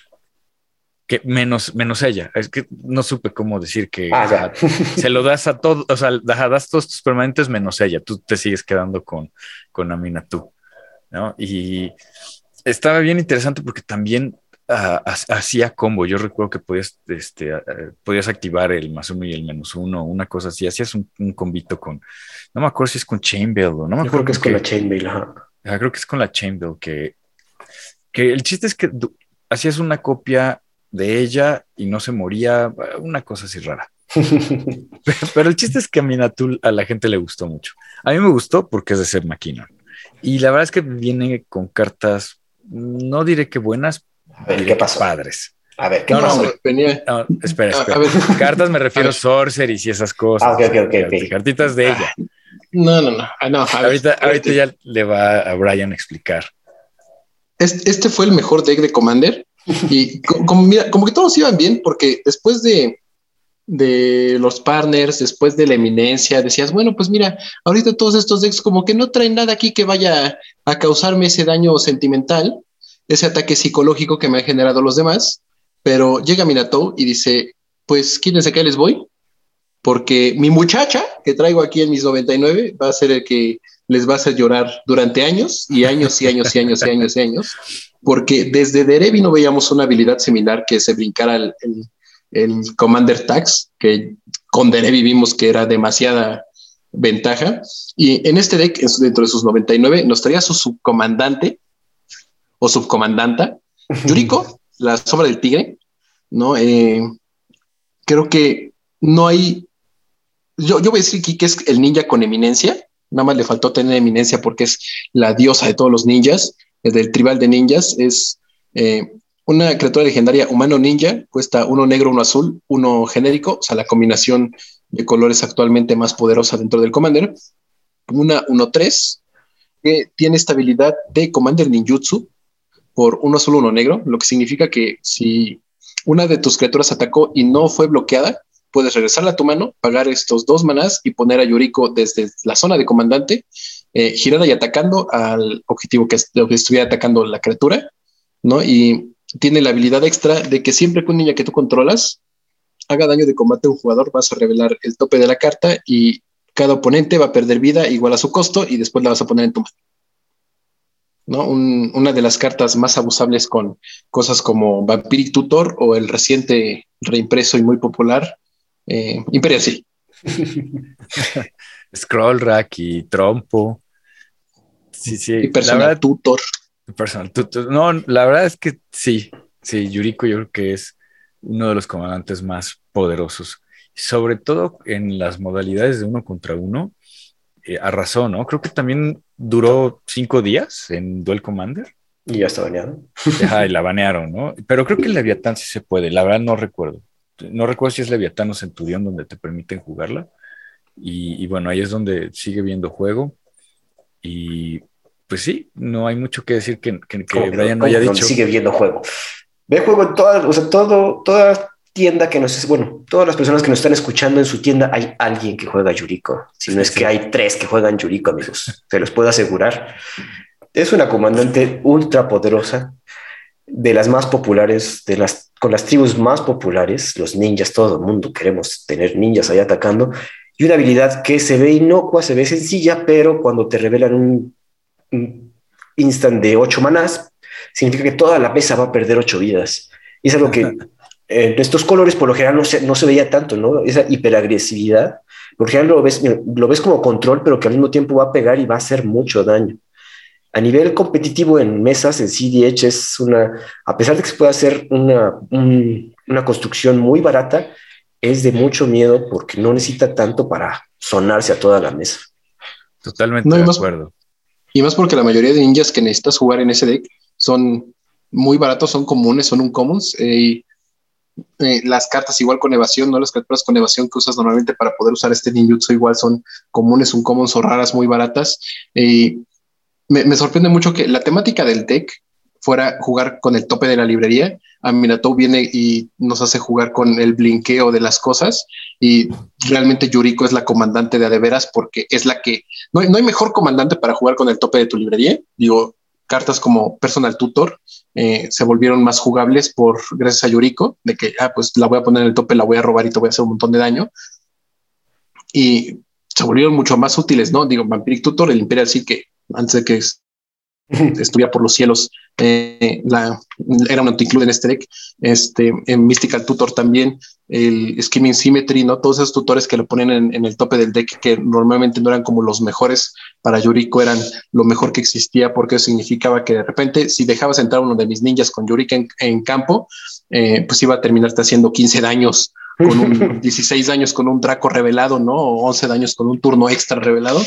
que menos, menos ella. Es que no supe cómo decir que Ah, se lo das a todos, o sea, da- das todos tus permanentes menos ella. Tú te sigues quedando con, con Aminatú, ¿no? Y estaba bien interesante porque también hacía combo. Yo recuerdo que podías, este, podías activar el más uno y el menos uno, una cosa así. Hacías un, un combito con, no me acuerdo si es con Chainbell o no me Yo acuerdo creo que es con qué. la ajá. Ah, creo que es con la Chainbell, que, que el chiste es que hacías una copia de ella y no se moría, una cosa así rara. (laughs) Pero el chiste es que a Minatul a la gente le gustó mucho. A mí me gustó porque es de Seth McKinnon. Y la verdad es que viene con cartas, no diré que buenas, A ver, ¿qué pasó? padres. A ver, ¿qué No, no, pasó? hombre. venía. No, espera, espera. (laughs) a ver. Cartas me refiero a sorceries y esas cosas. Ah, ok, ok, ok. Cartitas de ella. No, no, no. Ah, no, a ver, Ahorita, ahorita ya le va a Brian a explicar. Este, este fue el mejor deck de Commander. Y co- como, mira, como que todos iban bien, porque después de, de los partners, después de la eminencia, decías, bueno, pues mira, ahorita todos estos decks como que no traen nada aquí que vaya a causarme ese daño sentimental, ese ataque psicológico que me han generado los demás. Pero llega Minato y dice, pues quítense que les voy, porque mi muchacha que traigo aquí en mis 99 va a ser el que les va a hacer llorar durante años y años y años y años y años y años, porque desde Derevi no veíamos una habilidad similar que se brincara el, el- el Commander Tax, que con Derevi vimos que era demasiada ventaja. Y en este deck, dentro de sus 99, nos traía su subcomandante o subcomandanta, (laughs) Yuriko, la sombra del tigre, ¿no? Eh, creo que no hay. Yo, yo voy a decir aquí que es el ninja con eminencia. Nada más le faltó tener eminencia porque es la diosa de todos los ninjas, es del tribal de ninjas. Es eh, una criatura legendaria humano ninja, cuesta uno negro, uno azul, uno genérico, o sea, la combinación de colores actualmente más poderosa dentro del Commander. Una 1-3, que tiene esta habilidad de Commander Ninjutsu por uno azul, uno negro, lo que significa que si una de tus criaturas atacó y no fue bloqueada, puedes regresarla a tu mano, pagar estos dos manás y poner a Yuriko desde la zona de comandante, eh, girada y atacando al objetivo que, est- que estuviera atacando la criatura, ¿no? Y tiene la habilidad extra de que siempre que un niña que tú controlas haga daño de combate a un jugador, vas a revelar el tope de la carta y cada oponente va a perder vida igual a su costo y después la vas a poner en tu mano. ¿No? Un- una de las cartas más abusables con cosas como Vampiric Tutor o el reciente reimpreso y muy popular eh, Imperial Seal. (laughs) Scroll Rack y Trompo. Sí, sí. y la Personal verdad, Tutor. personal. tú- no, la verdad es que sí. Sí, Yuriko yo creo que es uno de los comandantes más poderosos. Sobre todo en las modalidades de uno contra uno. Eh, arrasó, ¿no? Creo que también duró cinco días en Duel Commander. Y ya está baneado. Ajá, y (laughs) la banearon, ¿no? Pero creo que el Leviatán sí se puede. La verdad no recuerdo. No recuerdo si es Leviatán o Centurión donde te permiten jugarla. Y, y bueno, ahí es donde sigue viendo juego. Y pues sí, no hay mucho que decir que, que, que Brian no haya dicho. Sigue viendo juego. Ve juego en todas, o sea, todo, toda tienda que nos, bueno, todas las personas que nos están escuchando en su tienda, hay alguien que juega Yuriko. Si no es que hay tres que juegan Yuriko, amigos, se los puedo asegurar. Es una comandante ultra poderosa, de las más populares, de las, con las tribus más populares, los ninjas, todo el mundo queremos tener ninjas ahí atacando, y una habilidad que se ve inocua, se ve sencilla, pero cuando te revelan un, un instant de ocho manás, significa que toda la mesa va a perder ocho vidas. Y es algo que (laughs) en estos colores por lo general no se, no se veía tanto, ¿no? Esa hiperagresividad, por lo general lo ves, lo ves como control, pero que al mismo tiempo va a pegar y va a hacer mucho daño. A nivel competitivo en mesas, en CDH es una, a pesar de que se puede hacer una, un- una construcción muy barata, es de mucho miedo porque no necesita tanto para sonarse a toda la mesa. Totalmente No, y de más- acuerdo. Y más porque la mayoría de ninjas que necesitas jugar en ese deck son muy baratos, son comunes, son uncommons. eh, y eh, las cartas igual con evasión, ¿no? Las criaturas con evasión que usas normalmente para poder usar este ninjutsu igual son comunes, uncommons o raras, muy baratas. Y me, sorprende mucho que la temática del deck fuera jugar con el tope de la librería. A Minato viene y nos hace jugar con el blinqueo de las cosas y realmente Yuriko es la comandante de a de veras porque es la que no no hay mejor comandante para jugar con el tope de tu librería. Digo, cartas como Personal Tutor eh, se volvieron más jugables por gracias a Yuriko, de que, ah, pues la voy a poner en el tope, la voy a robar y te voy a hacer un montón de daño. Y se volvieron mucho más útiles, ¿no? Digo, Vampiric Tutor, el Imperial sí que antes de que estuviera por los cielos. Eh, la, era un anti-include en este deck. Este, en Mystical Tutor también, el Skimming Symmetry, ¿no? Todos esos tutores que lo ponen en, el tope del deck, que normalmente no eran como los mejores para Yuriko, eran lo mejor que existía, porque eso significaba que de repente, si dejabas entrar uno de mis ninjas con Yurika en, campo, eh, pues iba a terminarte haciendo 15 daños con un (laughs) 16 años con un Draco revelado, ¿no? O 11 daños con un turno extra revelado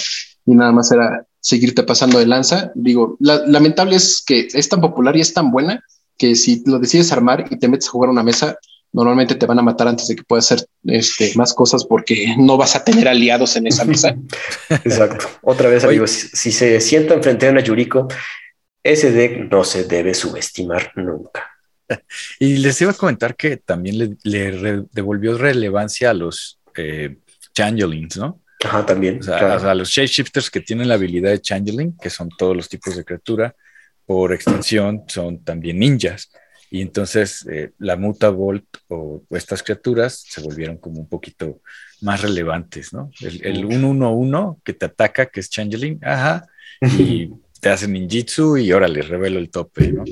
y nada más era seguirte pasando de lanza. Digo, lamentable es que es tan popular y es tan buena que si lo decides armar y te metes a jugar una mesa, normalmente te van a matar antes de que puedas hacer este, más cosas porque no vas a tener aliados en esa mesa. (laughs) Exacto. Otra vez, amigos, si se sienta enfrente de una Yuriko, ese deck no se debe subestimar nunca. (laughs) Y les iba a comentar que también le, devolvió relevancia a los eh, changelings, ¿no? Ajá, también. O sea, a los shapeshifters que tienen la habilidad de changeling, que son todos los tipos de criatura, por extensión son también ninjas. Y entonces eh, la Muta Volt o estas criaturas se volvieron como un poquito más relevantes, ¿no? El 1-1-1 que te ataca, que es Changeling, ajá, (laughs) y te hace ninjitsu y ahora le revelo el tope, ¿no?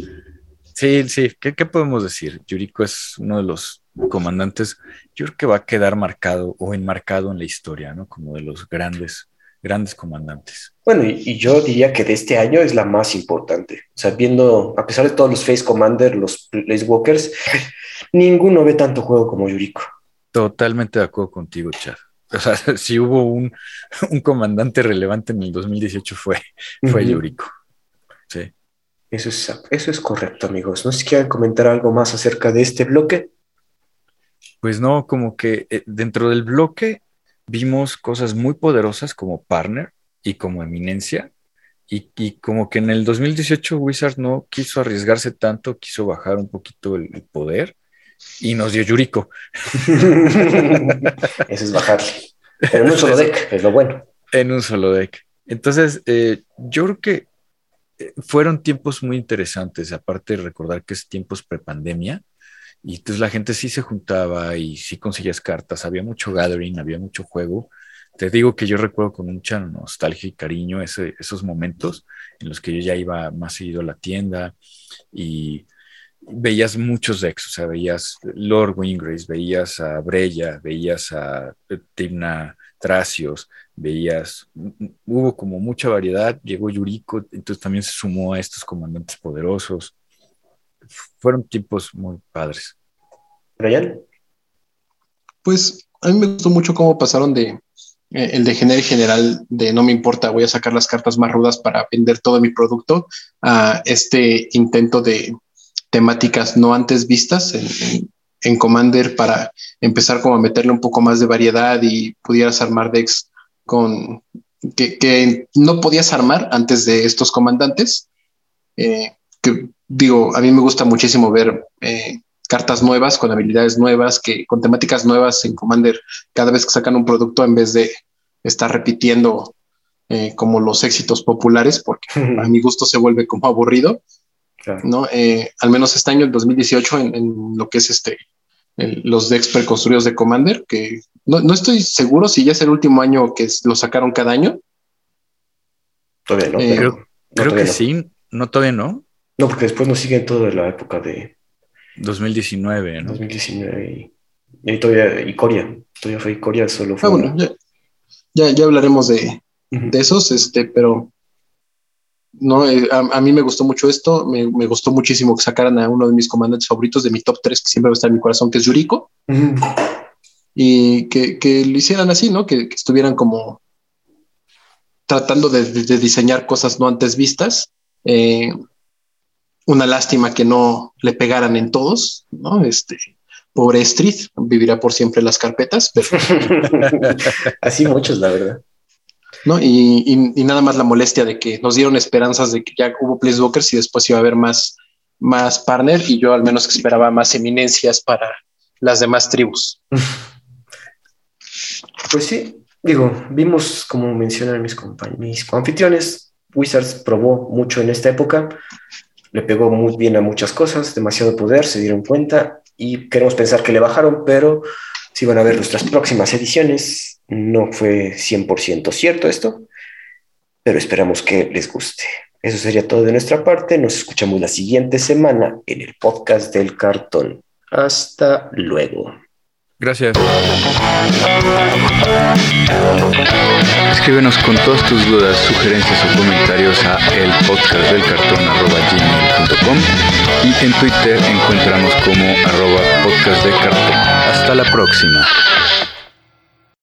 Sí, sí, ¿Qué, ¿qué, podemos decir? Yuriko es uno de los comandantes, yo creo que va a quedar marcado o enmarcado en la historia, ¿no? Como de los grandes, grandes comandantes. Bueno, y, yo diría que de este año es la más importante. O sea, viendo, a pesar de todos los Face Commander, los Place Walkers, (laughs) ninguno ve tanto juego como Yuriko. Totalmente de acuerdo contigo, Chad. O sea, (laughs) si hubo un, un comandante relevante en el 2018 fue, fue Yuriko. Eso es, eso es correcto, amigos. ¿No sé si quieren comentar algo más acerca de este bloque? Pues no, como que eh, dentro del bloque vimos cosas muy poderosas como Partner y como Eminencia. Y, como que en el 2018 Wizard no quiso arriesgarse tanto, quiso bajar un poquito el, poder y nos dio Yuriko. (laughs) Eso es bajarle. en un solo deck, es lo bueno. En un solo deck. Entonces, eh, yo creo que fueron tiempos muy interesantes, aparte de recordar que es tiempos prepandemia, y entonces la gente sí se juntaba y sí conseguías cartas, había mucho gathering, había mucho juego. Te digo que yo recuerdo con mucha nostalgia y cariño esos momentos en los que yo ya iba más seguido a la tienda y veías muchos decks, o sea, veías Lord Wingrace, veías a Breya, veías a Timna Tracios, veías, hubo como mucha variedad, llegó Yuriko, entonces también se sumó a estos comandantes poderosos fueron tiempos muy padres. ¿Brian? Pues a mí me gustó mucho cómo pasaron de eh, el de genérico general de no me importa, voy a sacar las cartas más rudas para vender todo mi producto, a este intento de temáticas no antes vistas en, Commander para empezar como a meterle un poco más de variedad y pudieras armar decks con que, no podías armar antes de estos comandantes. Eh, que digo, a mí me gusta muchísimo ver eh, cartas nuevas con habilidades nuevas, que con temáticas nuevas en Commander, cada vez que sacan un producto en vez de estar repitiendo eh, como los éxitos populares, porque (laughs) a mi gusto se vuelve como aburrido. ¿no? Eh, al menos este año, el 2018, en, lo que es este, los decks preconstruidos de Commander, que no, estoy seguro si ya es el último año que lo sacaron cada año. Todavía no. creo, que sí, no, todavía no. No, porque después nos siguen toda la época de 2019, ¿no? 2019 y, todavía y Corea, todavía fue Corea solo fue. Ah, bueno, ya, ya, hablaremos de, de, esos, este, pero no, eh, a, mí me gustó mucho esto, me, me, gustó muchísimo que sacaran a uno de mis comandantes favoritos de mi top 3, que siempre va a estar en mi corazón, que es Yuriko, y que, que, lo hicieran así, ¿no? Que, estuvieran como tratando de, de, diseñar cosas no antes vistas. Eh, una lástima que no le pegaran en todos, ¿no? Este, pobre Street, vivirá por siempre las carpetas, pero... (laughs) Así muchos, la verdad. ¿No? Y, nada más la molestia de que nos dieron esperanzas de que ya hubo Walkers y después iba a haber más, más partner y yo al menos esperaba más eminencias para las demás tribus. (laughs) Pues sí, digo, vimos como mencionan mis mis anfitriones, Wizards probó mucho en esta época, le pegó muy bien a muchas cosas, demasiado poder, se dieron cuenta y queremos pensar que le bajaron, pero si van a ver nuestras próximas ediciones, no fue 100% cierto esto, pero esperamos que les guste. Eso sería todo de nuestra parte. Nos escuchamos la siguiente semana en el podcast del cartón. Hasta luego. Gracias. Escríbenos con todas tus dudas, sugerencias o comentarios a elpodcastdelcartón.com y en Twitter encontramos como arroba podcastdelcartón. Hasta la próxima.